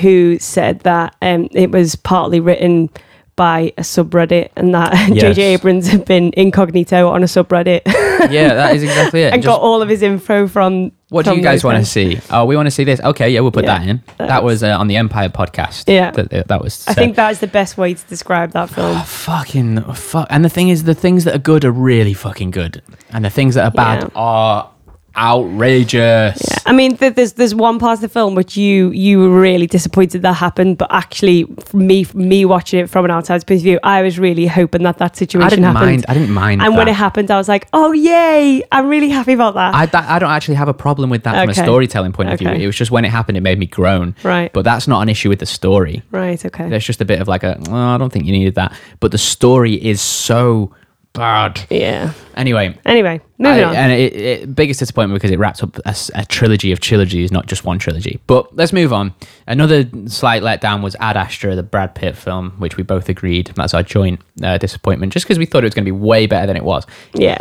who said that um, it was partly written by a subreddit and that Yes. J.J. Abrams had been incognito on a subreddit Yeah, that is exactly it. and Just- got all of his info from. what do you guys want to see? Oh, we want to see this. Okay, yeah, we'll put Yeah, that in. That that's- was uh, on the Empire podcast. Yeah. that, that was. I think that is the best way to describe that film. Oh, fucking fuck. And the thing is, the things that are good are really fucking good, and the things that are bad Yeah. are outrageous. Yeah. I mean, th- there's there's one part of the film which you you were really disappointed that happened, but actually, me me watching it from an outsider's point of view, I was really hoping that that situation I didn't happened. mind. I didn't mind. and when it happened, I was like, "Oh yay! I'm really happy about that." I, that, I don't actually have a problem with that from a storytelling point of view. It was just when it happened, it made me groan. Right. But that's not an issue with the story. right. Okay. There's just a bit of like a, oh, I don't think you needed that. But the story is so bad. Yeah. Anyway. Anyway, moving I- on. And it, it, biggest disappointment because it wrapped up a trilogy of trilogies, not just one trilogy. But let's move on. Another slight letdown was Ad Astra, the Brad Pitt film, which we both agreed that's our joint uh, disappointment, just because we thought it was going to be way better than it was. yeah.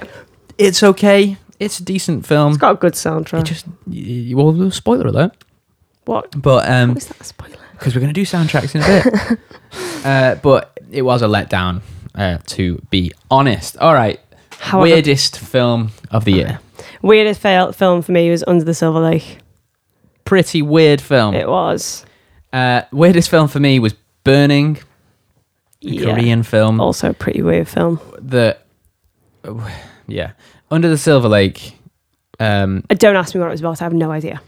It's okay. It's a decent film. It's got a good soundtrack. It just well, spoiler alert. what? But um, Was that a spoiler? because we're going to do soundtracks in a bit. uh, but it was a letdown, uh, to be honest. All right, However- weirdest film of the year. Weirdest fail- film for me was Under the Silver Lake. Pretty weird film. It was. Uh, weirdest film for me was Burning, a Yeah. Korean film. Also a pretty weird film. The yeah, Under the Silver Lake. Um, Uh, Don't ask me what it was about. I have no idea.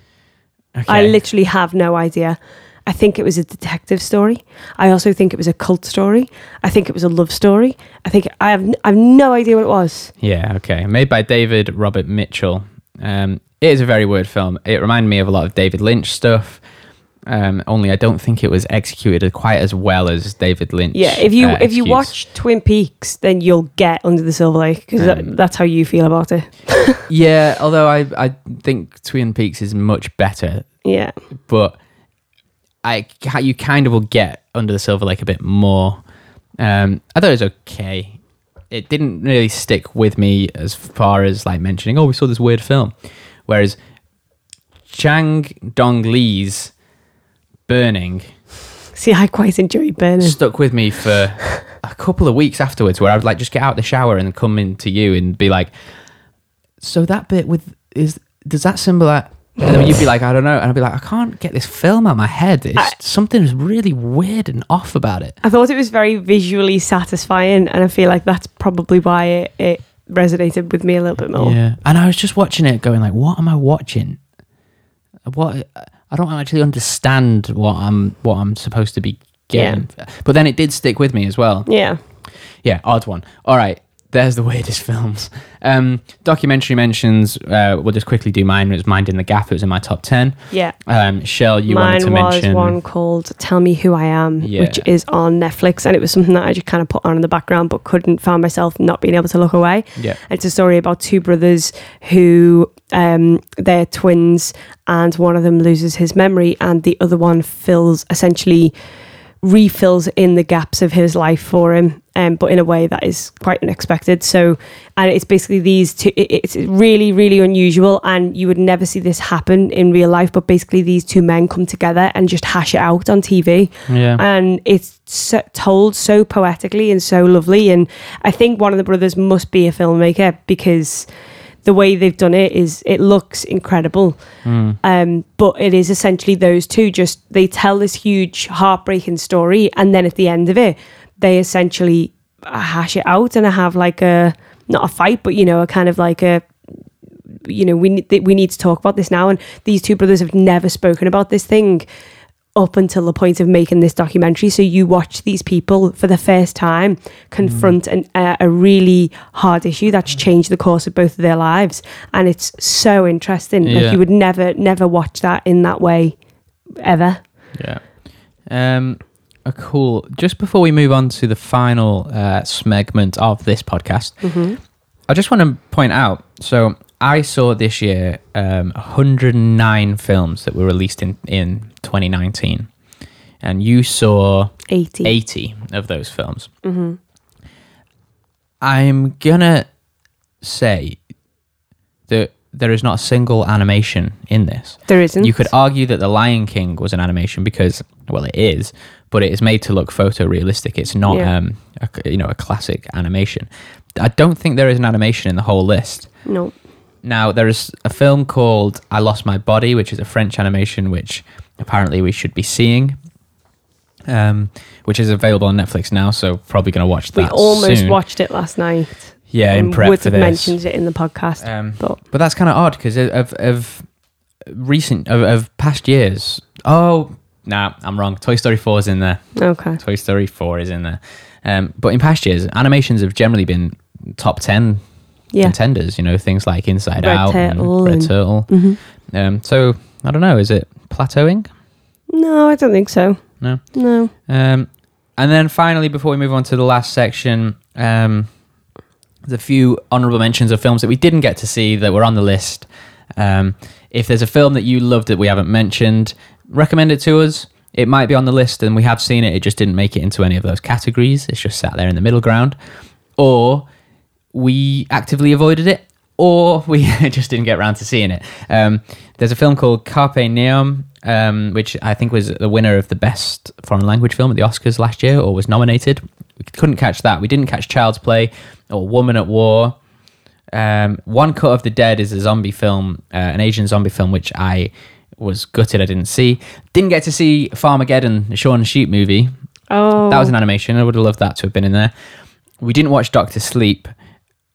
okay. I literally have no idea. I think it was a detective story. I also think it was a cult story. I think it was a love story. I think I have I have no idea what it was. Yeah, okay. Made by David Robert Mitchell. Um, it is a very weird film. It reminded me of a lot of David Lynch stuff. Um, only I don't think it was executed quite as well as David Lynch. Yeah, if you uh, if you watch Twin Peaks, then you'll get Under the Silver Lake because Um, that's how you feel about it. yeah. Although I I think Twin Peaks is much better, Yeah, but I you kind of will get Under the Silver Lake a bit more. Um, I thought it was okay. It didn't really stick with me as far as like mentioning, oh, we saw this weird film. Whereas Chang Dong Lee's Burning see, I quite enjoy Burning. stuck with me for a couple of weeks afterwards, where I would like just get out the shower and come into you and be like, "So that bit with is does that symbolize?" And then you'd be like, "I don't know," and I'd be like, "I can't get this film out of my head. It's I- something's really weird and off about it." I thought it was very visually satisfying, and I feel like that's probably why it, it resonated with me a little bit more. Yeah, and I was just watching it, going like, "What am I watching? What I don't actually understand what I'm what I'm supposed to be getting." But then it did stick with me as well. Yeah. Yeah, odd one. All right, there's the weirdest films. Um, documentary mentions. Uh, we'll just quickly do mine. It was Minding the Gap. It was in my top ten. Yeah. Um, Shell, you Mine wanted to was mention. one called Tell Me Who I Am, Yeah. which is on Netflix. And it was something that I just kind of put on in the background, but couldn't find myself not being able to look away. Yeah. It's a story about two brothers who um, they're twins, and one of them loses his memory, and the other one fills essentially refills in the gaps of his life for him, um, but in a way that is quite unexpected. So, and it's basically these two. It's really, really unusual, and you would never see this happen in real life. But basically, these two men come together and just hash it out on TV Yeah. and it's so, told so poetically and so lovely. And I think one of the brothers must be a filmmaker because the way they've done it is it looks incredible. Um, but it is essentially those two just they tell this huge heartbreaking story, and then at the end of it, they essentially hash it out and I have like a not a fight, but you know, a kind of like a you know, we need we need to talk about this now. And these two brothers have never spoken about this thing up until the point of making this documentary. So you watch these people for the first time confront an, uh, a really hard issue that's changed the course of both of their lives, and it's so interesting. Yeah. Like you would never never watch that in that way ever. Yeah. Um, uh, cool. Just before we move on to the final uh, segment of this podcast, I just want to point out. So I saw this year um, 109 films that were released in in 2019, and you saw 80. 80 of those films. I'm gonna say that there is not a single animation in this. There isn't. You could argue that The Lion King was an animation because, well, it is, but it is made to look photorealistic. It's not, Yeah. um, a, you know, a classic animation. I don't think there is an animation in the whole list. No. Now, there is a film called I Lost My Body, which is a French animation, which apparently we should be seeing, um, which is available on Netflix now. So probably going to watch that. We almost soon. watched it last night. Yeah, in and prep would for have this. mentioned it in the podcast. Um, but But that's kind of odd because of, of recent of, of past years. Oh, nah, I'm wrong. Toy Story Four is in there. okay. Toy Story Four is in there. Um, but in past years, animations have generally been top ten Yeah. contenders. You know, things like Inside Red Out, Turtle and Red and- Turtle. Mhm. Um, so I don't know. Is it plateauing? No, I don't think so. No. No. Um, and then finally, before we move on to the last section, um, there's a few honourable mentions of films that we didn't get to see that were on the list. Um, if there's a film that you loved that we haven't mentioned, recommend it to us. It might be on the list and we have seen it, it just didn't make it into any of those categories. It's just sat there in the middle ground. Or we actively avoided it, or we just didn't get around to seeing it. Um, there's a film called Capernaum, um, which I think was the winner of the best foreign language film at the Oscars last year, or was nominated. We couldn't catch that. We didn't catch Child's Play or Woman at War. Um, One Cut of the Dead is a zombie film, uh, an Asian zombie film, which I was gutted I didn't see. Didn't get to see Farmageddon, the Shaun Sheep movie. Oh. That was an animation. I would have loved that to have been in there. We didn't watch Doctor Sleep.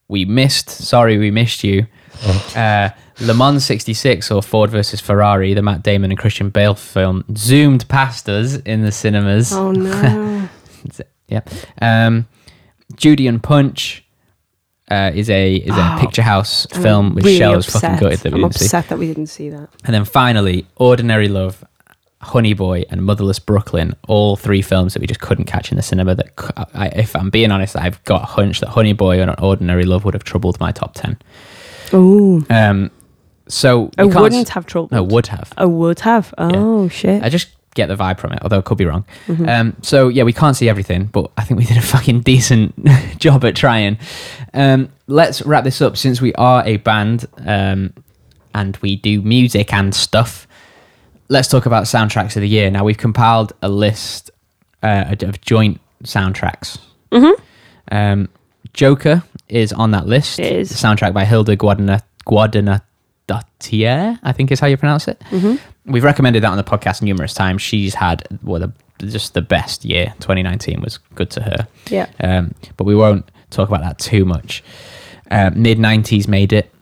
We missed. Sorry, we missed you. Uh, Le Mans 66 or Ford versus Ferrari, the Matt Damon and Christian Bale film, zoomed past us in the cinemas. Oh no. Yeah. Um, Judy and Punch uh, is a is a Oh, picture house I'm film which really Shell was fucking gutted that we I'm didn't see. upset that we didn't see that. And then finally, Ordinary Love, Honey Boy, and Motherless Brooklyn, all three films that we just couldn't catch in the cinema. That, I, if I'm being honest, I've got a hunch that Honey Boy and Ordinary Love would have troubled my top ten. Oh. Um, so I wouldn't have trouble. No, would have. I would have. Oh shit. I just get the vibe from it, although it could be wrong. Mm-hmm. Um, so yeah, we can't see everything, but I think we did a fucking decent job at trying. Um, let's wrap this up since we are a band um, and we do music and stuff. Let's talk about soundtracks of the year. Now we've compiled a list uh, of joint soundtracks. Mm-hmm. Um, Joker is on that list. It is. The soundtrack by Hilda Guadana, Guadanadotier, I think is how you pronounce it. Mm-hmm. We've recommended that on the podcast numerous times. She's had well, the, just the best year. 2019 was good to her. Yeah. Um, but we won't talk about that too much. Uh, Mid 90s made it,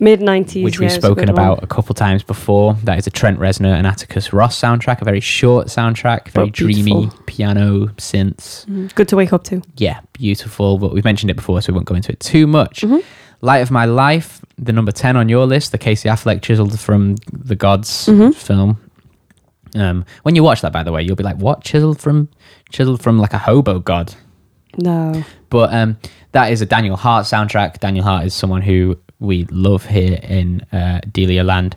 Mid nineties. which we've spoken about a couple times before. That is a Trent Reznor and Atticus Ross soundtrack, a very short soundtrack, very dreamy piano synths. Good to wake up to. Yeah, beautiful. But we've mentioned it before, so we won't go into it too much. Mm-hmm. Light of My Life, the number 10 on your list, the Casey Affleck chiseled from The Gods Mm-hmm. film. Um, when you watch that, by the way, you'll be like, what? Chiseled from, chiseled from like a hobo god. No. But um, that is a Daniel Hart soundtrack. Daniel Hart is someone who we love here in uh, Delia Land.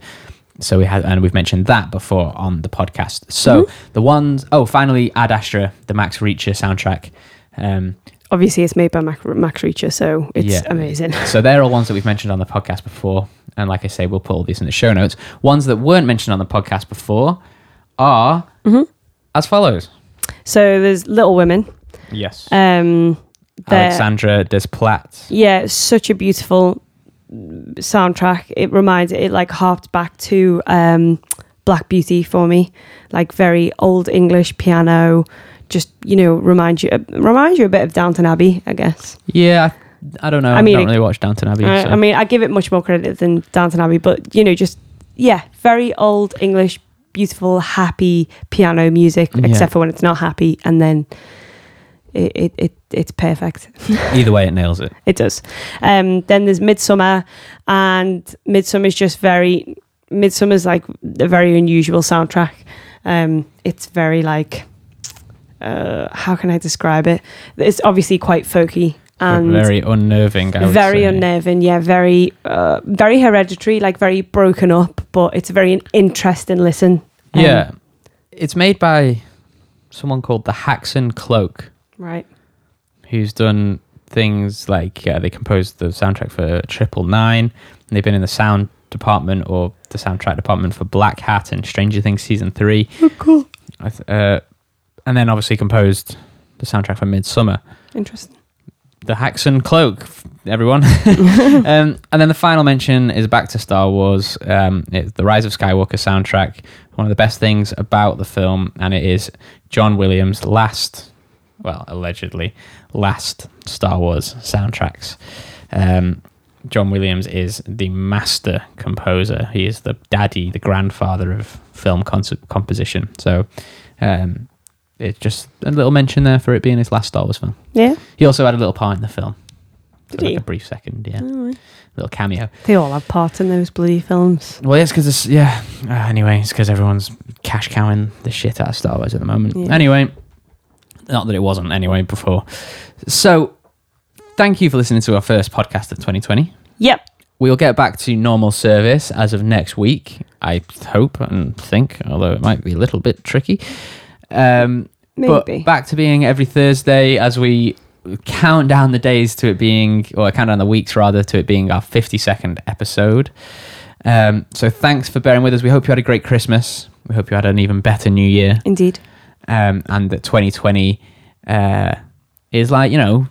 So we had, and we've mentioned that before on the podcast. So Mm-hmm. the ones, oh, finally, Ad Astra, the Max Richter soundtrack. Um, Obviously, it's made by Mac, Max Richter, so it's Yeah. amazing. so they're all ones that we've mentioned on the podcast before. And like I say, we'll put all these in the show notes. Ones that weren't mentioned on the podcast before are Mm-hmm. as follows. So there's Little Women. Yes. Um, Alexandre Desplat. yeah, such a beautiful soundtrack. It reminds it like harped back to um, Black Beauty for me, like very old English piano, just you know remind you remind you a bit of Downton Abbey, I guess. Yeah, I, don't know. I mean, I don't really watch Downton Abbey. I, so- I mean, I give it much more credit than Downton Abbey, but you know, just yeah, very old English, beautiful, happy piano music, Yeah. except for when it's not happy, and then it it, it it's perfect. either way, it nails it. It does. Um, then there's Midsommar, and Midsommar is just very. Midsommar's like a very unusual soundtrack. Um, it's very like, uh, how can I describe it? It's obviously quite folky and very unnerving. Very say. unnerving. Yeah, very, uh, very hereditary. Like very broken up, but it's a very interesting listen. Um, Yeah, it's made by someone called the Haxan Cloak, Right. who's done things like uh, they composed the soundtrack for Triple Nine. And they've been in the sound department or the soundtrack department for Black Hat and Stranger Things season three. Oh, cool. I th- uh, and then obviously composed the soundtrack for Midsommar. Interesting. The Haxan Cloak, everyone. um, and then the final mention is back to Star Wars. Um, it's the Rise of Skywalker soundtrack. One of the best things about the film, and it is John Williams' last, well, allegedly last Star Wars soundtracks. Um, John Williams is the master composer. He is the daddy, the grandfather of film cons- composition. So um, it's just a little mention there for it being his last Star Wars film. Yeah. He also had a little part in the film. Did like he? a brief second, yeah. Oh, right. Little cameo. They all have parts in those bloody films. Well, it's because, yeah. Uh, anyway, it's because everyone's cash cowing the shit out of Star Wars at the moment. Yeah. Anyway, not that it wasn't anyway before. So, thank you for listening to our first podcast of 2020. Yep. We'll get back to normal service as of next week, I hope and think, although it might be a little bit tricky. Um, Maybe. But back to being every Thursday as we count down the days to it being, or count down the weeks rather, to it being our 52nd episode. Um, so thanks for bearing with us. We hope you had a great Christmas. We hope you had an even better New Year. Indeed. Um, and that 2020 uh, is like, you know,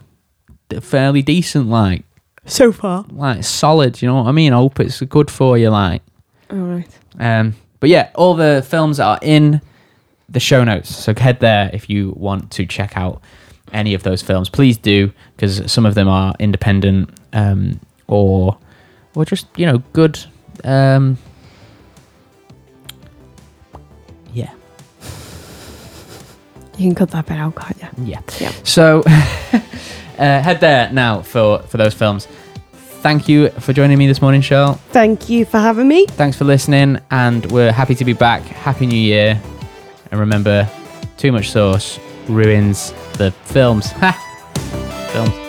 fairly decent, like, So far. like solid. You know what I mean? I hope it's good for you, like. All right. Um, but yeah, all the films are in the show notes. So head there if you want to check out any of those films. Please do, because some of them are independent um, or or just you know good. Um, You can cut that bit out, can't you? yeah. Yeah. So uh, head there now for for those films. Thank you for joining me this morning, Cheryl. Thank you for having me. Thanks for listening, and we're happy to be back. Happy New Year. And remember, too much sauce ruins the films. Ha! Films.